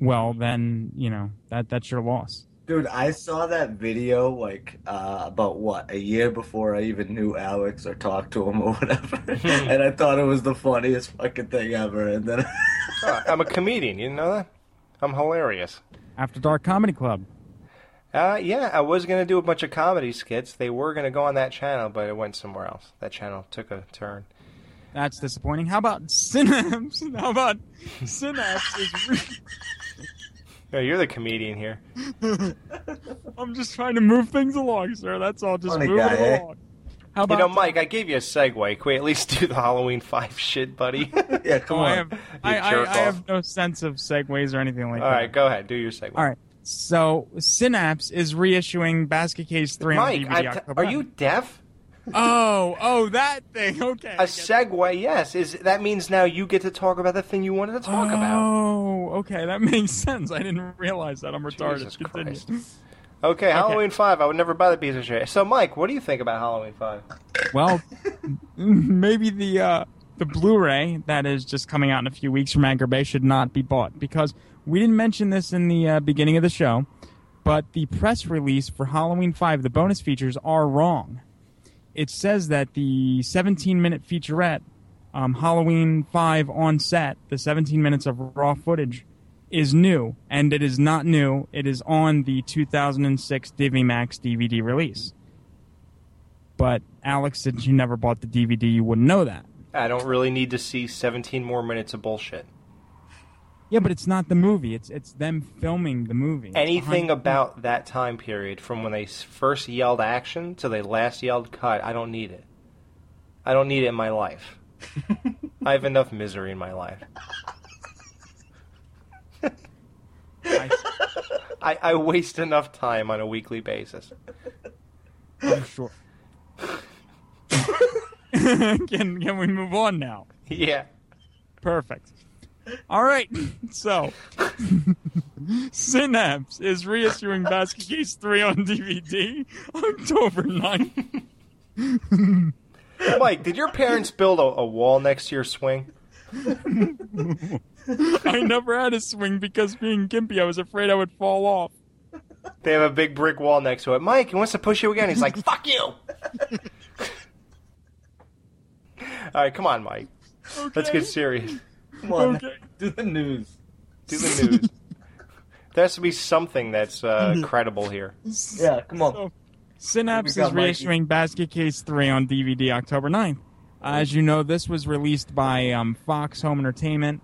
Well, then you know that that's your loss. Dude, I saw that video like uh, about what a year before I even knew Alex or talked to him or whatever, and I thought it was the funniest fucking thing ever. And then Oh, I'm a comedian. You know that? I'm hilarious. After Dark Comedy Club. Uh, yeah, I was gonna do a bunch of comedy skits. They were gonna go on that channel, but it went somewhere else. That channel took a turn. That's disappointing. How about Synapse? How about Synapse is? Re- No, you're the comedian here. I'm just trying to move things along, sir. That's all. Just Funny move guy, it eh? Along. How you know, Mike, I gave you a segue. Can we at least do the Halloween Five shit, buddy? yeah, Oh, I have, I, I, I have no sense of segues or anything like All that. All right, go ahead. Do your segue. All right. So Synapse is reissuing Basket Case Three Mike, on DVD. I'm t- are you deaf? Oh, oh, that thing. Okay. A segue, yes. Is that means now you get to talk about the thing you wanted to talk about? Oh, okay, that makes sense. I didn't realize that. I'm retarded. Jesus Continue. Christ. Okay, Halloween Five. I would never buy the piece of shit. So, Mike, what do you think about Halloween Five? Well, maybe the uh, the Blu-ray that is just coming out in a few weeks from Anchor Bay should not be bought because we didn't mention this in the uh, beginning of the show, but the press release for Halloween Five, the bonus features are wrong. it says that the 17 minute featurette, um, Halloween 5 on set, the 17 minutes of raw footage, is new. And it is not new, it is on the 2006 DiviMax DVD release. But Alex, since you never bought the DVD, you wouldn't know that. I don't really need to see 17 more minutes of bullshit. Yeah, but it's not the movie. It's it's them filming the movie. It's Anything behind- about that time period, from when they first yelled action to they last yelled cut, I don't need it. I don't need it in my life. I have enough misery in my life. I, I waste enough time on a weekly basis. I'm sure. can can we move on now? Yeah. Perfect. All right. So, Synapse is reissuing Basket Case 3 on DVD October 9th. Mike, did your parents build a, a wall next to your swing? I never had a swing because being gimpy, I was afraid I would fall off. They have a big brick wall next to it. Mike, he wants to push you again. He's like, fuck you. All right, come on, Mike. Let's get serious. Come on, Okay. do the news. Do the news. there has to be something that's uh, credible here. Yeah, come on. So, Synapse We got is Mikey. reissuing Basket Case 3 on DVD October 9th. Uh, as you know, this was released by um, Fox Home Entertainment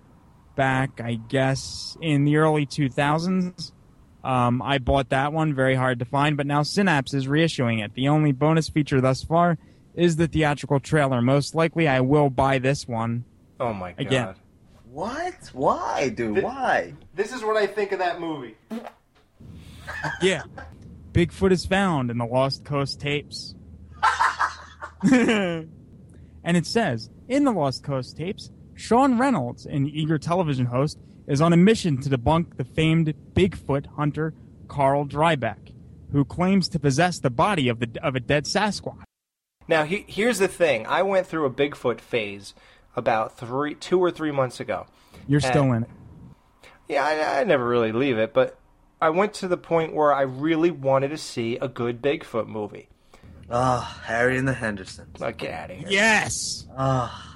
back, I guess, in the early 2000s. Um, I bought that one, very hard to find, but now Synapse is reissuing it. The only bonus feature thus far is the theatrical trailer. Most likely, I will buy this one. Oh my god. Again. What? Why, dude? Th- Why? This is what I think of that movie. Yeah. Bigfoot is found in the Lost Coast tapes. and it says in the Lost Coast tapes, Sean Reynolds, an eager television host, is on a mission to debunk the famed Bigfoot hunter Carl Drybeck, who claims to possess the body of the of a dead Sasquatch. Now, he, here's the thing. I went through a Bigfoot phase about three, two or three months ago. You're still in it. Yeah, I, I never really leave it, but I went to the point where I really wanted to see a good Bigfoot movie. Ah, Harry and the Hendersons. Like, get out of here. Yes. Ah,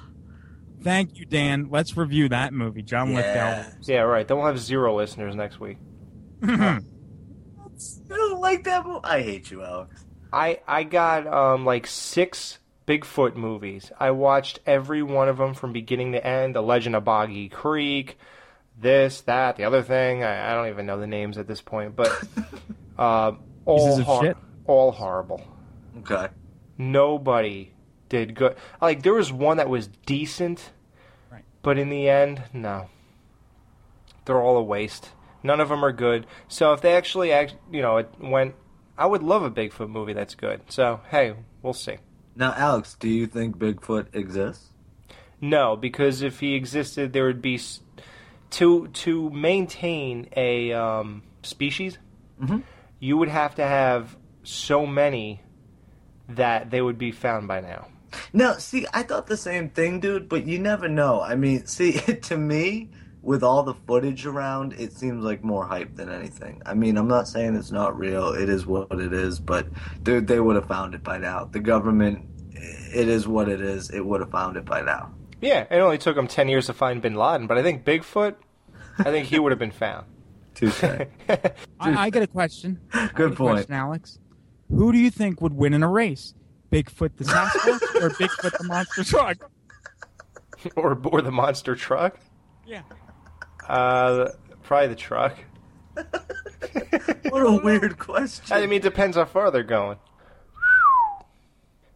Thank you, Dan. Let's review that movie. John Yeah. Lithgow. Yeah, right. Then we'll have zero listeners next week. you don't like that movie? I hate you, Alex. I I got um like six Bigfoot movies. I watched every one of them from beginning to end. The Legend of Boggy Creek, this, that, the other thing. I, I don't even know the names at this point, but uh, all Pieces hor- shit? all horrible. Okay. Nobody did good. Like there was one that was decent, Right. But in the end, no. They're all a waste. None of them are good. So if they actually, act, you know, it went, I would love a Bigfoot movie that's good. So hey, we'll see. Now, Alex, do you think Bigfoot exists? No, because if he existed, there would be to to maintain a um, species. Mhm. You would have to have so many that they would be found by now. No, see, I thought the same thing, dude, but you never know. I mean, see, to me, with all the footage around, it seems like more hype than anything. I mean, I'm not saying it's not real. It is what it is, but dude, they would have found it by now. The government, it is what it is. It would have found it by now. Yeah, it only took them ten years to find Bin Laden, but I think Bigfoot, I think he would have been found. Touche. I, I get a question. I get Good a point. question, Alex. Who do you think would win in a race? Bigfoot the Sasquatch or Bigfoot the monster truck? or or the monster truck. Yeah. Uh, probably the truck. What a weird question. I mean, it depends how far they're going.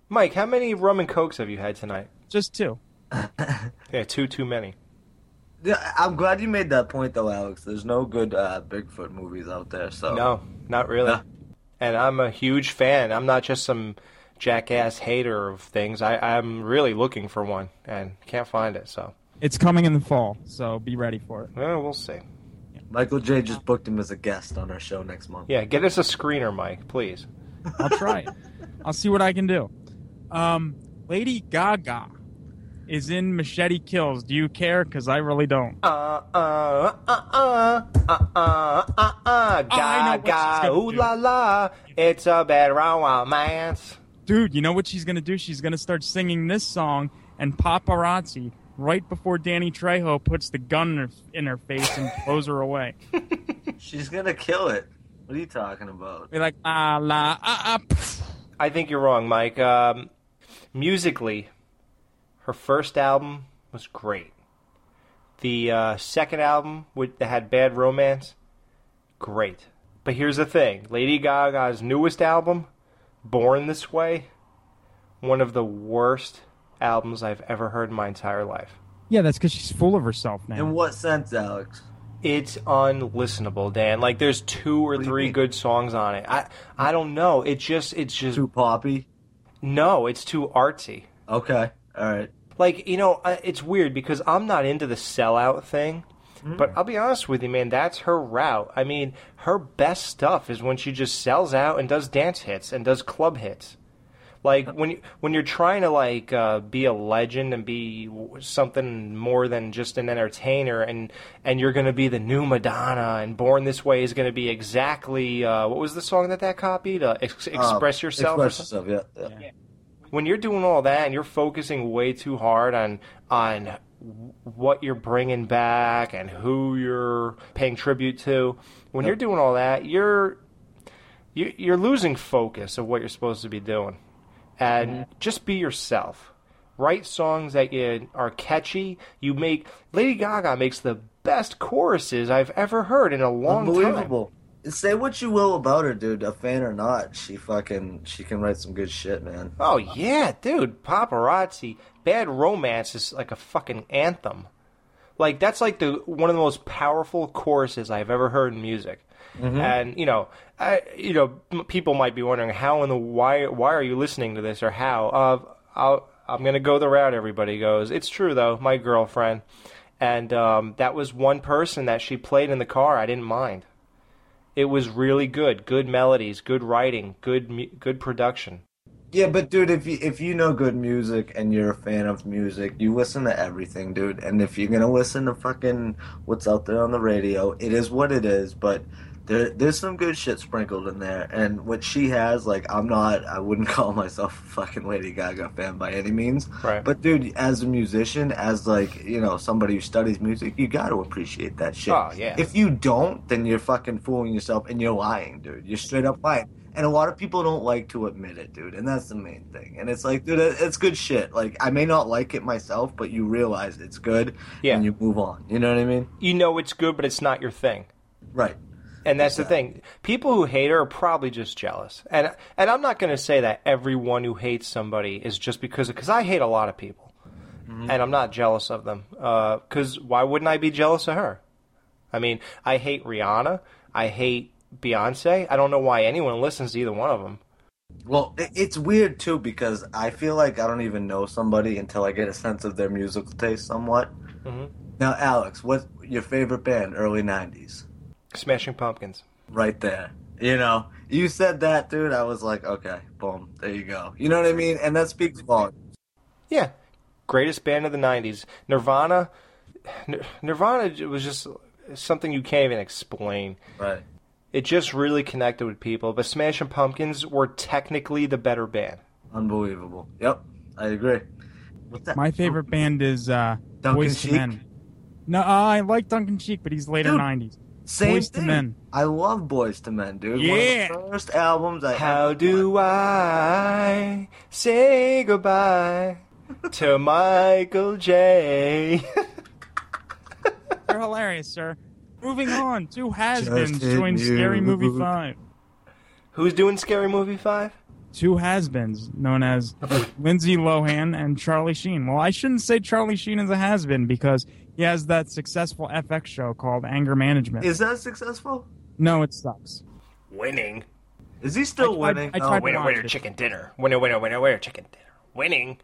Mike, how many rum and cokes have you had tonight? Just two. Yeah, two too many. Yeah, I'm glad you made that point, though, Alex. There's no good uh, Bigfoot movies out there, so. No, not really. No. And I'm a huge fan. I'm not just some jackass hater of things. I, I'm really looking for one and can't find it. So, It's coming in the fall, so be ready for it. well, we'll see. Michael J. just booked him as a guest on our show next month. Yeah, get us a screener, Mike, please. I'll try it. I'll see what I can do. Um, Lady Gaga is in Machete Kills. Do you care? Because I really don't. Uh uh uh uh uh uh uh uh I know what she's gaga gonna ooh do. la la it's a bad romance. Dude, you know what she's gonna do? She's gonna start singing this song and paparazzi right before Danny Trejo puts the gun in her, in her face and blows her away. She's gonna kill it. What are you talking about? Be like la la ah ah. pff. I think you're wrong, Mike. Um, musically, her first album was great. The uh, second album, with, that had Bad Romance, great. But here's the thing Lady Gaga's newest album, Born This Way, one of the worst albums I've ever heard in my entire life. Yeah, that's because she's full of herself now. In what sense, Alex? It's unlistenable, Dan. Like there's two or three mean? good songs on it. I I don't know. It just it's just Too poppy. no. It's too artsy. Okay, all right. Like you know, it's weird because I'm not into the sellout thing. But I'll be honest with you, man. That's her route. I mean, her best stuff is when she just sells out and does dance hits and does club hits. Like when you, when you're trying to like uh, be a legend and be something more than just an entertainer, and and you're going to be the new Madonna, and Born This Way is going to be exactly uh, what was the song that that copied? Uh, Ex- Express Uh, Yourself. Express yourself. Yeah. yeah. when you're doing all that and you're focusing way too hard on on what you're bringing back and who you're paying tribute to, when you're doing all that, you're you- you're losing focus of what you're supposed to be doing, and mm-hmm. just be yourself. Write songs that you are catchy. You make Lady Gaga makes the best choruses I've ever heard in a long time. Unbelievable. Say what you will about her, dude. A fan or not, she fucking she can write some good shit, man. Oh yeah, dude, paparazzi. Bad romance is like a fucking anthem. Like that's like the one of the most powerful choruses I've ever heard in music. And you know, I, you know, people might be wondering how in the why why are you listening to this or how? Uh, I'll, I'm gonna go the route everybody goes. It's true though, my girlfriend, and um, that was one person that she played in the car. I didn't mind. It was really good, good melodies, good writing, good good production. Yeah, but dude, if you if you know good music and you're a fan of music, you listen to everything, dude. And if you're gonna listen to fucking what's out there on the radio, it is what it is. But there there's some good shit sprinkled in there. And what she has, like, I'm not, I wouldn't call myself a fucking Lady Gaga fan by any means. Right. But dude, as a musician, as like you know somebody who studies music, you got to appreciate that shit. Oh, yeah. If you don't, then you're fucking fooling yourself and you're lying, dude. You're straight up lying. And a lot of people don't like to admit it, dude. And that's the main thing. And it's like, dude, it's good shit. Like, I may not like it myself, but you realize it's good Yeah. and you move on. You know what I mean? you know it's good, but it's not your thing. Right. And that's the thing. People who hate her are probably just jealous. And and I'm not going to say that everyone who hates somebody is just because because I hate a lot of people, and I'm not jealous of them. Because why wouldn't I be jealous of her? I mean, I hate Rihanna. I hate Beyonce. I don't know why anyone listens to either one of them. Well, it's weird, too, because I feel like I don't even know somebody until I get a sense of their musical taste somewhat. Mhm. Now, Alex, what's your favorite band, early 90s? Smashing Pumpkins. right there. You know, you said that, dude. I was like, okay, boom, there you go. You know what I mean? And that speaks volumes. Yeah, greatest band of the '90s. Nirvana. Nirvana was just something you can't even explain. Right. It just really connected with people. But Smashing Pumpkins were technically the better band. Unbelievable. Yep, I agree. What's that? My favorite band is uh, Duncan Boys Sheik? to Men. No, uh, I like Duncan Sheik, but he's later Dude, '90s. Same Boys to. Men. I love Boyz II Men, dude. Yeah. One of the first albums I How ever do I say goodbye to Michael J? You're hilarious, sir. Moving on, two has-beens Just hit joined Scary. Movie Five. Who's doing Scary Movie Five? Two has-beens known as Lindsay Lohan and Charlie Sheen. Well, I shouldn't say Charlie Sheen is a has-been because he has that successful FX show called Anger Management. Is that successful? no, it sucks. Winning. Is he still I- I- winning? I No. tried to Winner, watch winner, it. chicken dinner. Winner, winner, winner, winner, chicken dinner. Winning.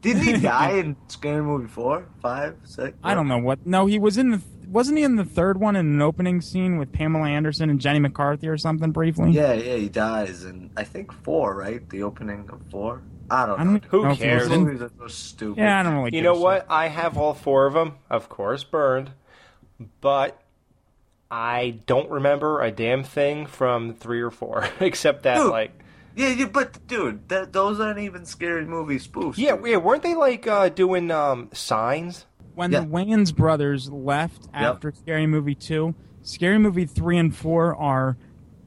Didn't he die in Scary Movie four, five, six? I don't know what. No, he was in the. Wasn't he in the third one in an opening scene with Pamela Anderson and Jenny McCarthy or something briefly? Yeah, yeah, he dies in I think four, right? The opening of four. I don't I know. don't dude. Who know cares? Those movies are so stupid. Yeah, I don't really. You know a shit. what? I have all four of them, of course, burned, but I don't remember a damn thing from three or four, except that Dude. like Yeah, you, but dude, th- those aren't even scary movie spoofs. Yeah, dude. yeah, weren't they like uh, doing um, signs? When Yeah. the Wayans brothers left after Scary Movie 2, Scary Movie 3 and 4 are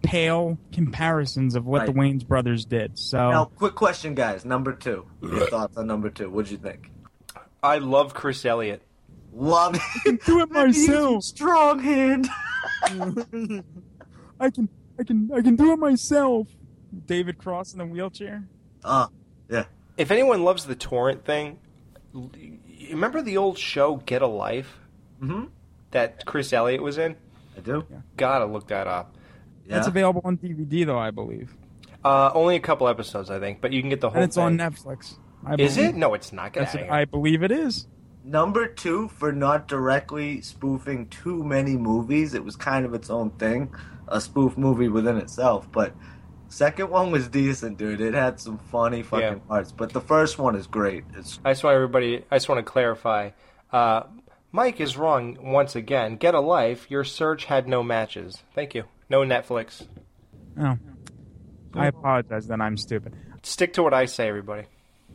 pale comparisons of what the Right. Wayans brothers did. So Now, quick question, guys. Number two. Your thoughts on number two? What'd you think? I love Chris Elliott. Love it. Can do it myself. Strong hand. I can I can I can do it myself. David Cross in the wheelchair. Ah, yeah. If anyone loves the torrent thing, l- you remember the old show Get a Life Mm-hmm. that Chris Elliott was in? I do. Gotta look that up. That's available on DVD though, I believe. Uh, only a couple episodes, I think, but you can get the whole And it's thing. on Netflix. I Is believe. it? No, it's not. Get Yes, outta. I believe it is. Number two, for not directly spoofing too many movies, it was kind of its own thing, a spoof movie within itself. But second one was decent, dude. It had some funny fucking Yeah. parts. But the first one is great. It's I just want everybody. I just want to clarify. Uh, Mike is wrong once again. Get a life. Your search had no matches. Thank you. No Netflix. Oh. I apologize then I'm stupid. Stick to what I say, everybody.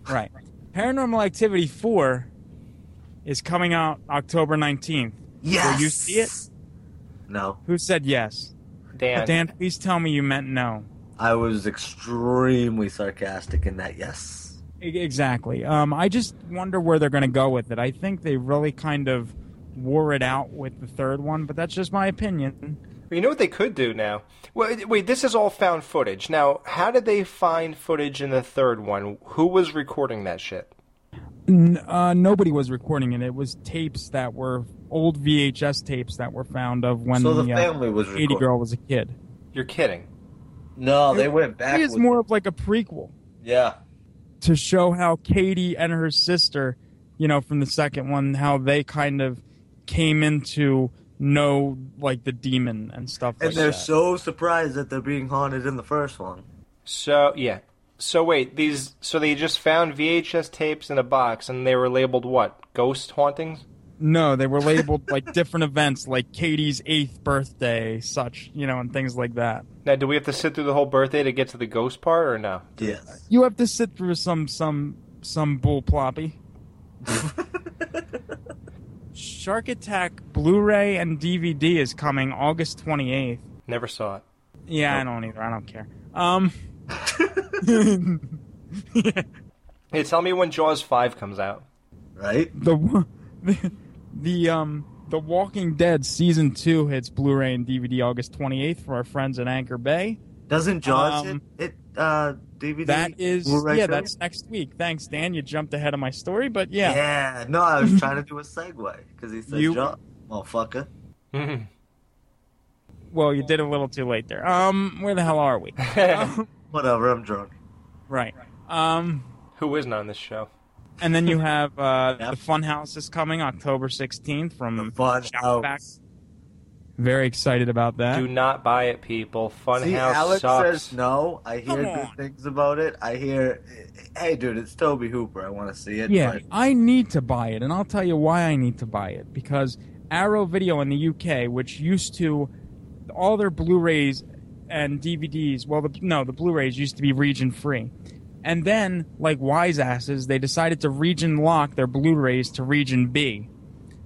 Right. Paranormal Activity 4 is coming out October 19th. yes. Will you see it? No, Who said yes? Dan. Dan, please tell me you meant no. I was extremely sarcastic in that. Yes. Exactly. Um, I just wonder where they're going to go with it. I think they really kind of wore it out with the third one, but that's just my opinion. You know what they could do now? Well, wait. This is all found footage. Now, how did they find footage in the third one? Who was recording that shit? N- uh, nobody was recording it. It was tapes that were old VHS tapes that were found of when So the the, family was uh, 80 girl was a kid. You're kidding. No, they went back. It is with- more of like a prequel Yeah. to show how Katie and her sister, you know, from the second one, how they kind of came into know like the demon and stuff And like they're that. so surprised that they're being haunted in the first one. So yeah. So wait, these. So they just found VHS tapes in a box, and they were labeled what? Ghost hauntings. No, they were labeled like different events, like Katie's eighth birthday, such, you know, and things like that. Now, do we have to sit through the whole birthday to get to the ghost part, or no? Yes. You have to sit through some some some bull ploppy. Shark Attack Blu-ray and DVD is coming August twenty eighth. Never saw it. Yeah, I don't either. I don't care. Um, Hey, tell me when Jaws five comes out. Right? the the, the um the Walking Dead season two hits Blu-ray and DVD August twenty eighth for our friends at Anchor Bay. Doesn't Jaws Um, hit, hit uh, DVD? That is Blu-ray yeah, too? that's next week. Thanks, Dan. You jumped ahead of my story, but yeah. Yeah. No, I was trying to do a segue because he said You- Jaws. Motherfucker. Well, you did a little too late there. Um, where the hell are we? Um, Whatever, I'm drunk. right. Um, Who isn't on this show? And then you have uh, the Funhouse is coming October sixteenth from Fun Shoutback. Very excited about that. Do not buy it, people. See, Funhouse Alex sucks. says no. I hear good things about it. I hear, hey, dude, it's Tobe Hooper. I want to see it. Yeah, but- I need to buy it, and I'll tell you why I need to buy it. Because Arrow Video in the UK, which used to all their Blu-rays and DVDs, well, the, no, the Blu-rays used to be region free, and then, like wise asses, they decided to region lock their Blu-rays to region B.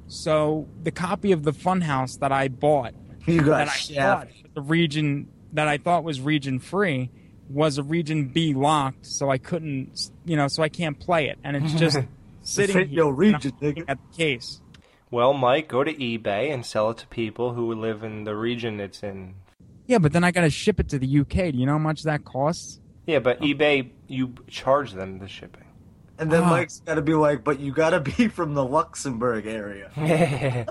So the copy of the Funhouse that I bought, You got that I shaft. thought the region that I thought was region free, was a region B locked, so I couldn't, you know, so I can't play it, and it's just sitting ain't here your region, looking at the case. Well, Mike, go to eBay and sell it to people who live in the region it's in. Yeah, but then I got to ship it to the UK. Do you know how much that costs? Yeah, but oh. eBay, you charge them the shipping. And then Ah. Mike's got to be like, but you got to be from the Luxembourg area.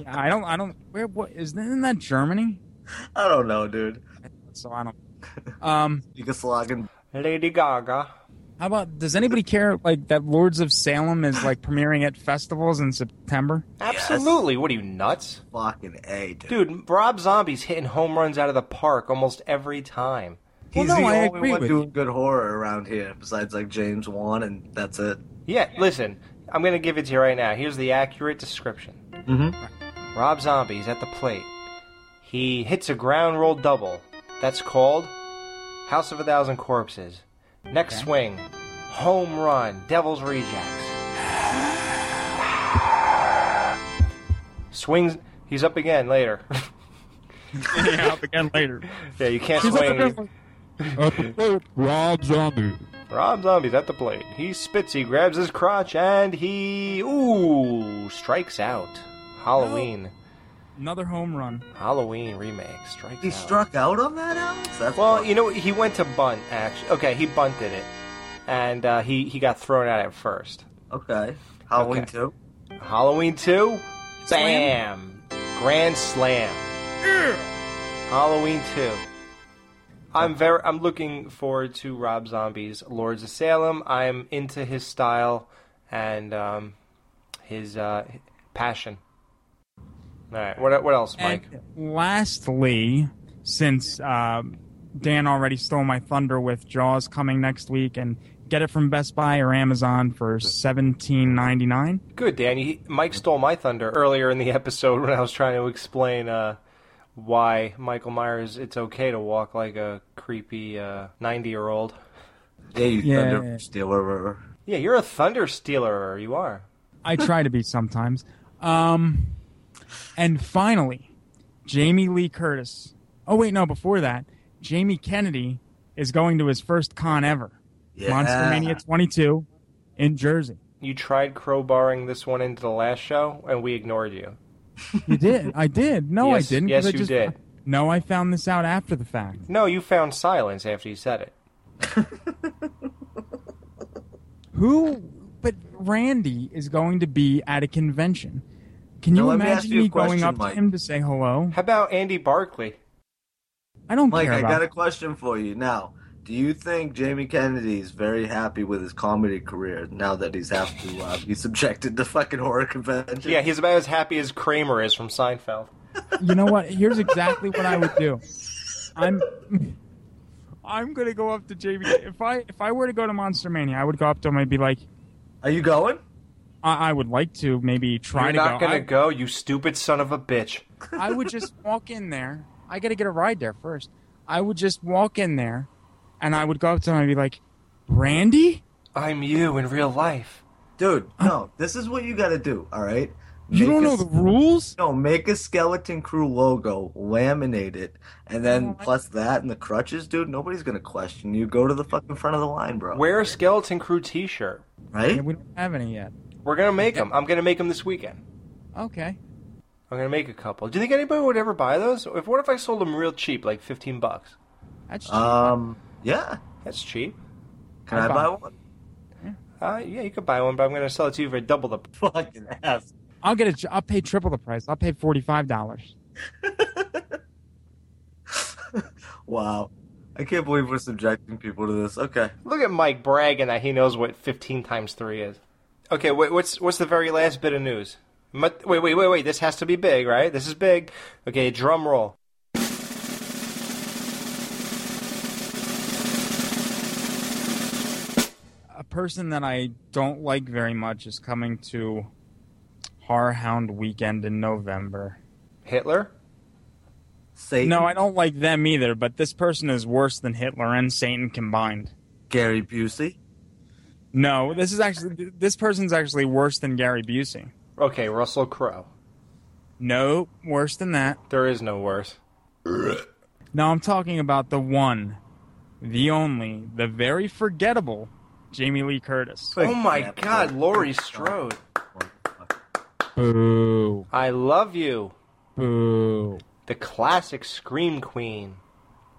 Yeah, I don't, I don't. Where? What is? Isn't that Germany? I don't know, dude. So I don't. Um, Yugoslavian. Lady Gaga. how about? Does anybody care like that? Lords of Salem is like premiering at festivals in September. Absolutely. What are you, nuts? Fucking A, dude. Dude, Rob Zombie's hitting home runs out of the park almost every time. He's Well, no, the I only agree one with doing good horror around here, besides like James Wan, and that's it. Yeah, listen, I'm going to give it to you right now. Here's the accurate description Mm-hmm. Rob Zombie's at the plate. He hits a ground roll double. That's called House of a Thousand Corpses. Next swing, home run, Devil's Rejects. Swings. He's up again later. yeah, up again later. yeah, you can't He's up swing. Again At the plate, Rob Zombie. Rob Zombie's at the plate. He spits, he grabs his crotch, and he ooh strikes out. Halloween, Another home run. Halloween remake strikes He out. struck out on that, Alex? That's well, you know, he went to bunt. Actually, okay, he bunted it, and uh, he he got thrown out at first. Okay, Halloween Okay. two. Halloween two, bam, grand slam. Halloween two. I'm very. I'm looking forward to Rob Zombie's Lords of Salem. I'm into his style and um, his uh, passion. All right. What what else, Mike? And lastly, since um, Dan already stole my thunder with Jaws coming next week, and get it from Best Buy or Amazon for seventeen ninety nine. Good, Danny. Mike stole my thunder earlier in the episode when I was trying to explain uh, why Michael Myers. It's okay to walk like a creepy ninety-year-old. Yeah, you Yeah. thunder stealer. Yeah, you're a thunder stealer. You are. I try to be sometimes. Um, and finally, Jamie Lee Curtis. Oh wait, no. Before that, Jamie Kennedy is going to his first con ever, Yeah. Monster Mania 22 in Jersey. You tried crowbarring this one into the last show, and we ignored you. You did. I did. No, Yes- I didn't. yes, I you just, did. No, I found this out after the fact. No, you found silence after you said it. Who? But Randy is going to be at a convention. Can you Now, let me imagine you a me going up Mike. to him to say hello? How about Andy Barkley? I don't Mike, care I about. got a question for you now. Do you think Jamie Kennedy is very happy with his comedy career now that he's have to uh, be subjected to fucking horror convention? Yeah, he's about as happy as Kramer is from Seinfeld. you know what? Here's exactly what I would do. I'm I'm gonna go up to JB. If I if I were to go to Monster Mania, I would go up to him and be like, "Are you going?" I, I would like to maybe try You're to not go. gonna I, go, you stupid son of a bitch. I would just walk in there. I got to get a ride there first. I would just walk in there, and I would go up to him and be like, Randy. I'm you in real life. Dude, no. This is what you got to do, all right? You don't a know the rules? No, make a Skeleton Crew logo, laminate it, and then Oh, plus that and the crutches, dude. Nobody's gonna question you. Go to the fucking front of the line, bro. Wear a Skeleton Crew t-shirt. Right? Yeah, we don't have any yet. We're gonna make them. I'm gonna make them this weekend. Okay. I'm gonna make a couple. Do you think anybody would ever buy those? If what if I sold them real cheap, like 15 bucks? That's cheap. Um, yeah. That's cheap. Can I'll I buy buy one? Uh, yeah, you could buy one, but I'm gonna sell it to you for double the. Fucking ass. I'll get it. I'll pay triple the price. I'll pay forty five dollars. Wow. I can't believe we're subjecting people to this. Okay. Look at Mike bragging that he knows what 15 times three is. Okay, wait, what's what's the very last bit of news? Wait, wait, wait, wait. This has to be big, right? This is big. Okay, drum roll. Person that I don't like very much is coming to HorrorHound Weekend in November. Hitler. Satan. No, I don't like them either. But this person is worse than Hitler and Satan combined. Gary Busey. No, this is actually this person's actually worse than Gary Busey. Okay, Russell Crowe. No, worse than that. There is no worse. No, I'm talking about the one, the only, the very forgettable Jamie Lee Curtis. Oh my God, Laurie Strode. Boo. I love you. Boo. The classic Scream Queen.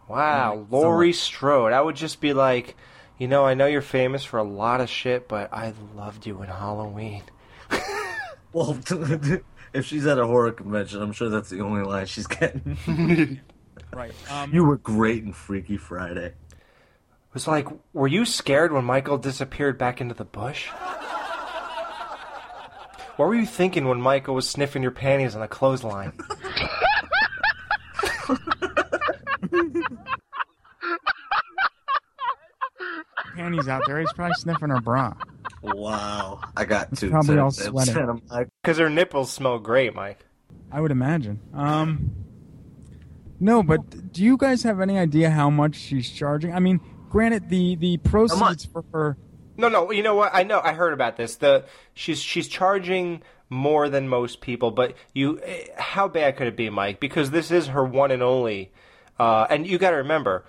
Wow, Laurie Strode. I would just be like, you know, I know you're famous for a lot of shit, but I loved you in Halloween. Well, if she's at a horror convention, I'm sure that's the only line she's getting. Right. Um, you were great in Freaky Friday. It was like, were you scared when Michael disappeared back into the bush? What were you thinking when Michael was sniffing your panties on a clothesline? panties out there. He's probably sniffing her bra. Wow. I got two. probably all sweating. sent 'em back. Because her nipples smell great, Mike. I would imagine. Um, No, but do you guys have any idea how much she's charging? I mean, granted, the the proceeds for her. No, no. You know what? I know. I heard about this. The she's she's charging more than most people, but you, eh, how bad could it be, Mike? Because this is her one and only. Uh, and you got to remember,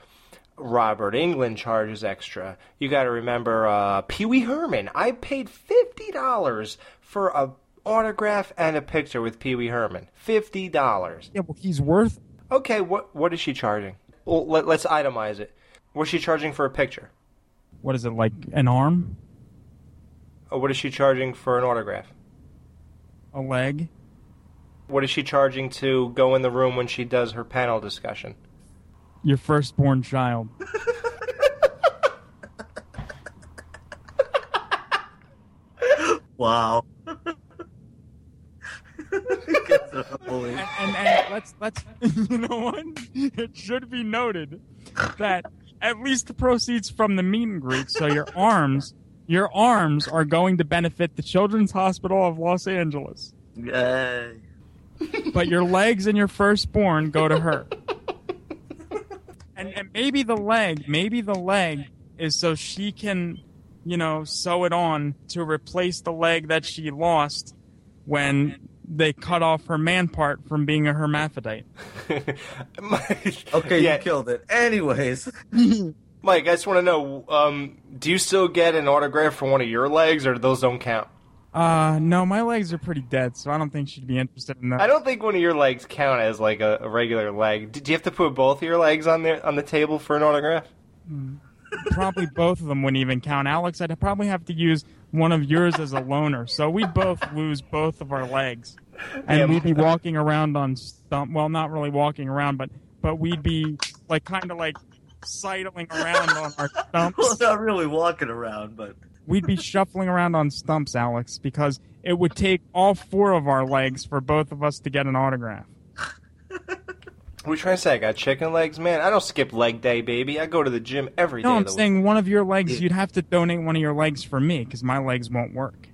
Robert Englund charges extra. You got to remember uh, Pee Wee Herman. I paid fifty dollars for a autograph and a picture with Pee Wee Herman. Fifty dollars. Yeah, well, he's worth. Okay, what what is she charging? Well, let, let's itemize it. What's she charging for a picture? What is it like? An arm, Uh, What is she charging for an autograph? a leg. What is she charging to go in the room when she does her panel discussion? Your firstborn child. Wow. and, and, and let's let's you know what? It should be noted that at least the proceeds from the meet and greet, so your arms, your arms are going to benefit the Children's Hospital of Los Angeles, Yay. but your legs and your firstborn go to her. And, and maybe the leg, maybe the leg is so she can, you know, sew it on to replace the leg that she lost when they cut off her man part from being a hermaphrodite. Mike, Okay, you killed it. Anyways, Mike, I just want to know: um, Do you still get an autograph for one of your legs, or those don't count? Uh, no, my legs are pretty dead, so I don't think she'd be interested in that. I don't think one of your legs count as like a, a regular leg. Did you have to put both of your legs on there on the table for an autograph? Probably both of them wouldn't even count. Alex, I'd probably have to use one of yours as a loner, so we'd both lose both of our legs, and Yeah, we'd be walking around on stump. Well, not really walking around, but but we'd be like kind of like sidling around on our stumps. well, not really walking around, but We'd be shuffling around on stumps, Alex, because it would take all four of our legs for both of us to get an autograph. What are you trying to say? I got chicken legs, man. I don't skip leg day, baby. I go to the gym every day. No, I'm of the saying one of your legs. You'd have to donate one of your legs for me because my legs won't work.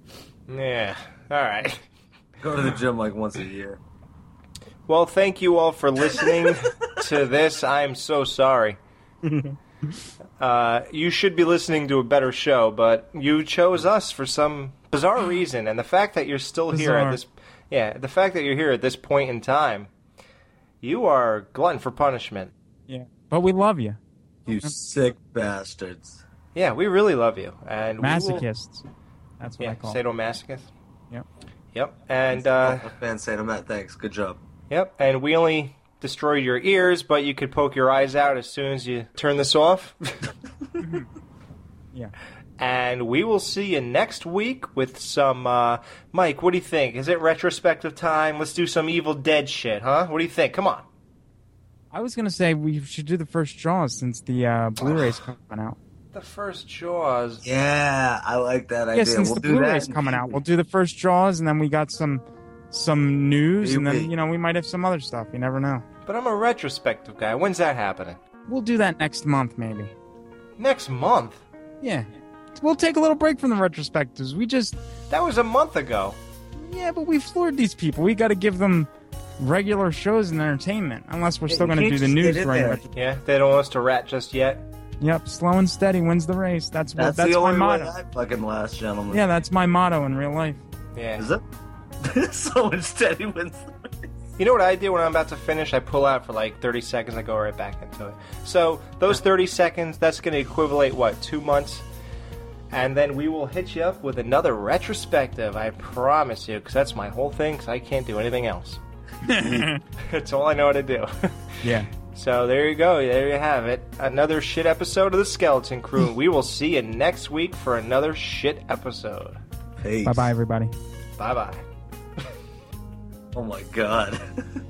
Yeah. All right. go to the gym like once a year. Well, thank you all for listening to this. I am so sorry. Uh, you should be listening to a better show, but you chose us for some bizarre reason, and the fact that you're still here at this, yeah, the fact that you're here at this point in time, you are glutton for punishment. Yeah, but we love you. You sick bastards. Yeah, we really love you, and we will- Masochists. That's what yeah, I call. sadomasochist. Yep. Yep, and uh, a fan saying I'm at. Thanks. Good job. Yep, and we only destroyed your ears, but you could poke your eyes out as soon as you turn this off. Yeah. And we will see you next week with some. Uh, Mike, what do you think? Is it retrospective time? Let's do some Evil Dead shit, huh? What do you think? Come on. I was gonna say we should do the first Jaws since the uh, Blu-ray's coming out. The first Jaws. Yeah, I like that Yeah, idea. since we'll the do Blu-ray's that. coming out, we'll do the first Jaws, and then we got some some news, and then you know we might have some other stuff. You never know. But I'm a retrospective guy. When's that happening? We'll do that next month, maybe. Next month. Yeah, we'll take a little break from the retrospectives. We just That was a month ago. yeah, but we floored these people. We got to give them regular shows and entertainment, unless we're still going to do the news get in during retro- Yeah, they don't want us to rat just yet. Yep, slow and steady wins the race. That's what That's, that's, the my only motto. way I fucking last, gentlemen. Yeah, that's my motto in real life. Yeah. Is it? so steady wins. You know what I do when I'm about to finish? I pull out for like 30 seconds. I go right back into it. So those 30 seconds, that's going to equivalent what two months, and then we will hit you up with another retrospective. I promise you, because that's my whole thing. Because I can't do anything else. that's all I know how to do. Yeah. so there you go. There you have it. Another shit episode of the Skeleton Crew. we will see you next week for another shit episode. Peace. Bye bye, everybody. Bye bye. Oh my god.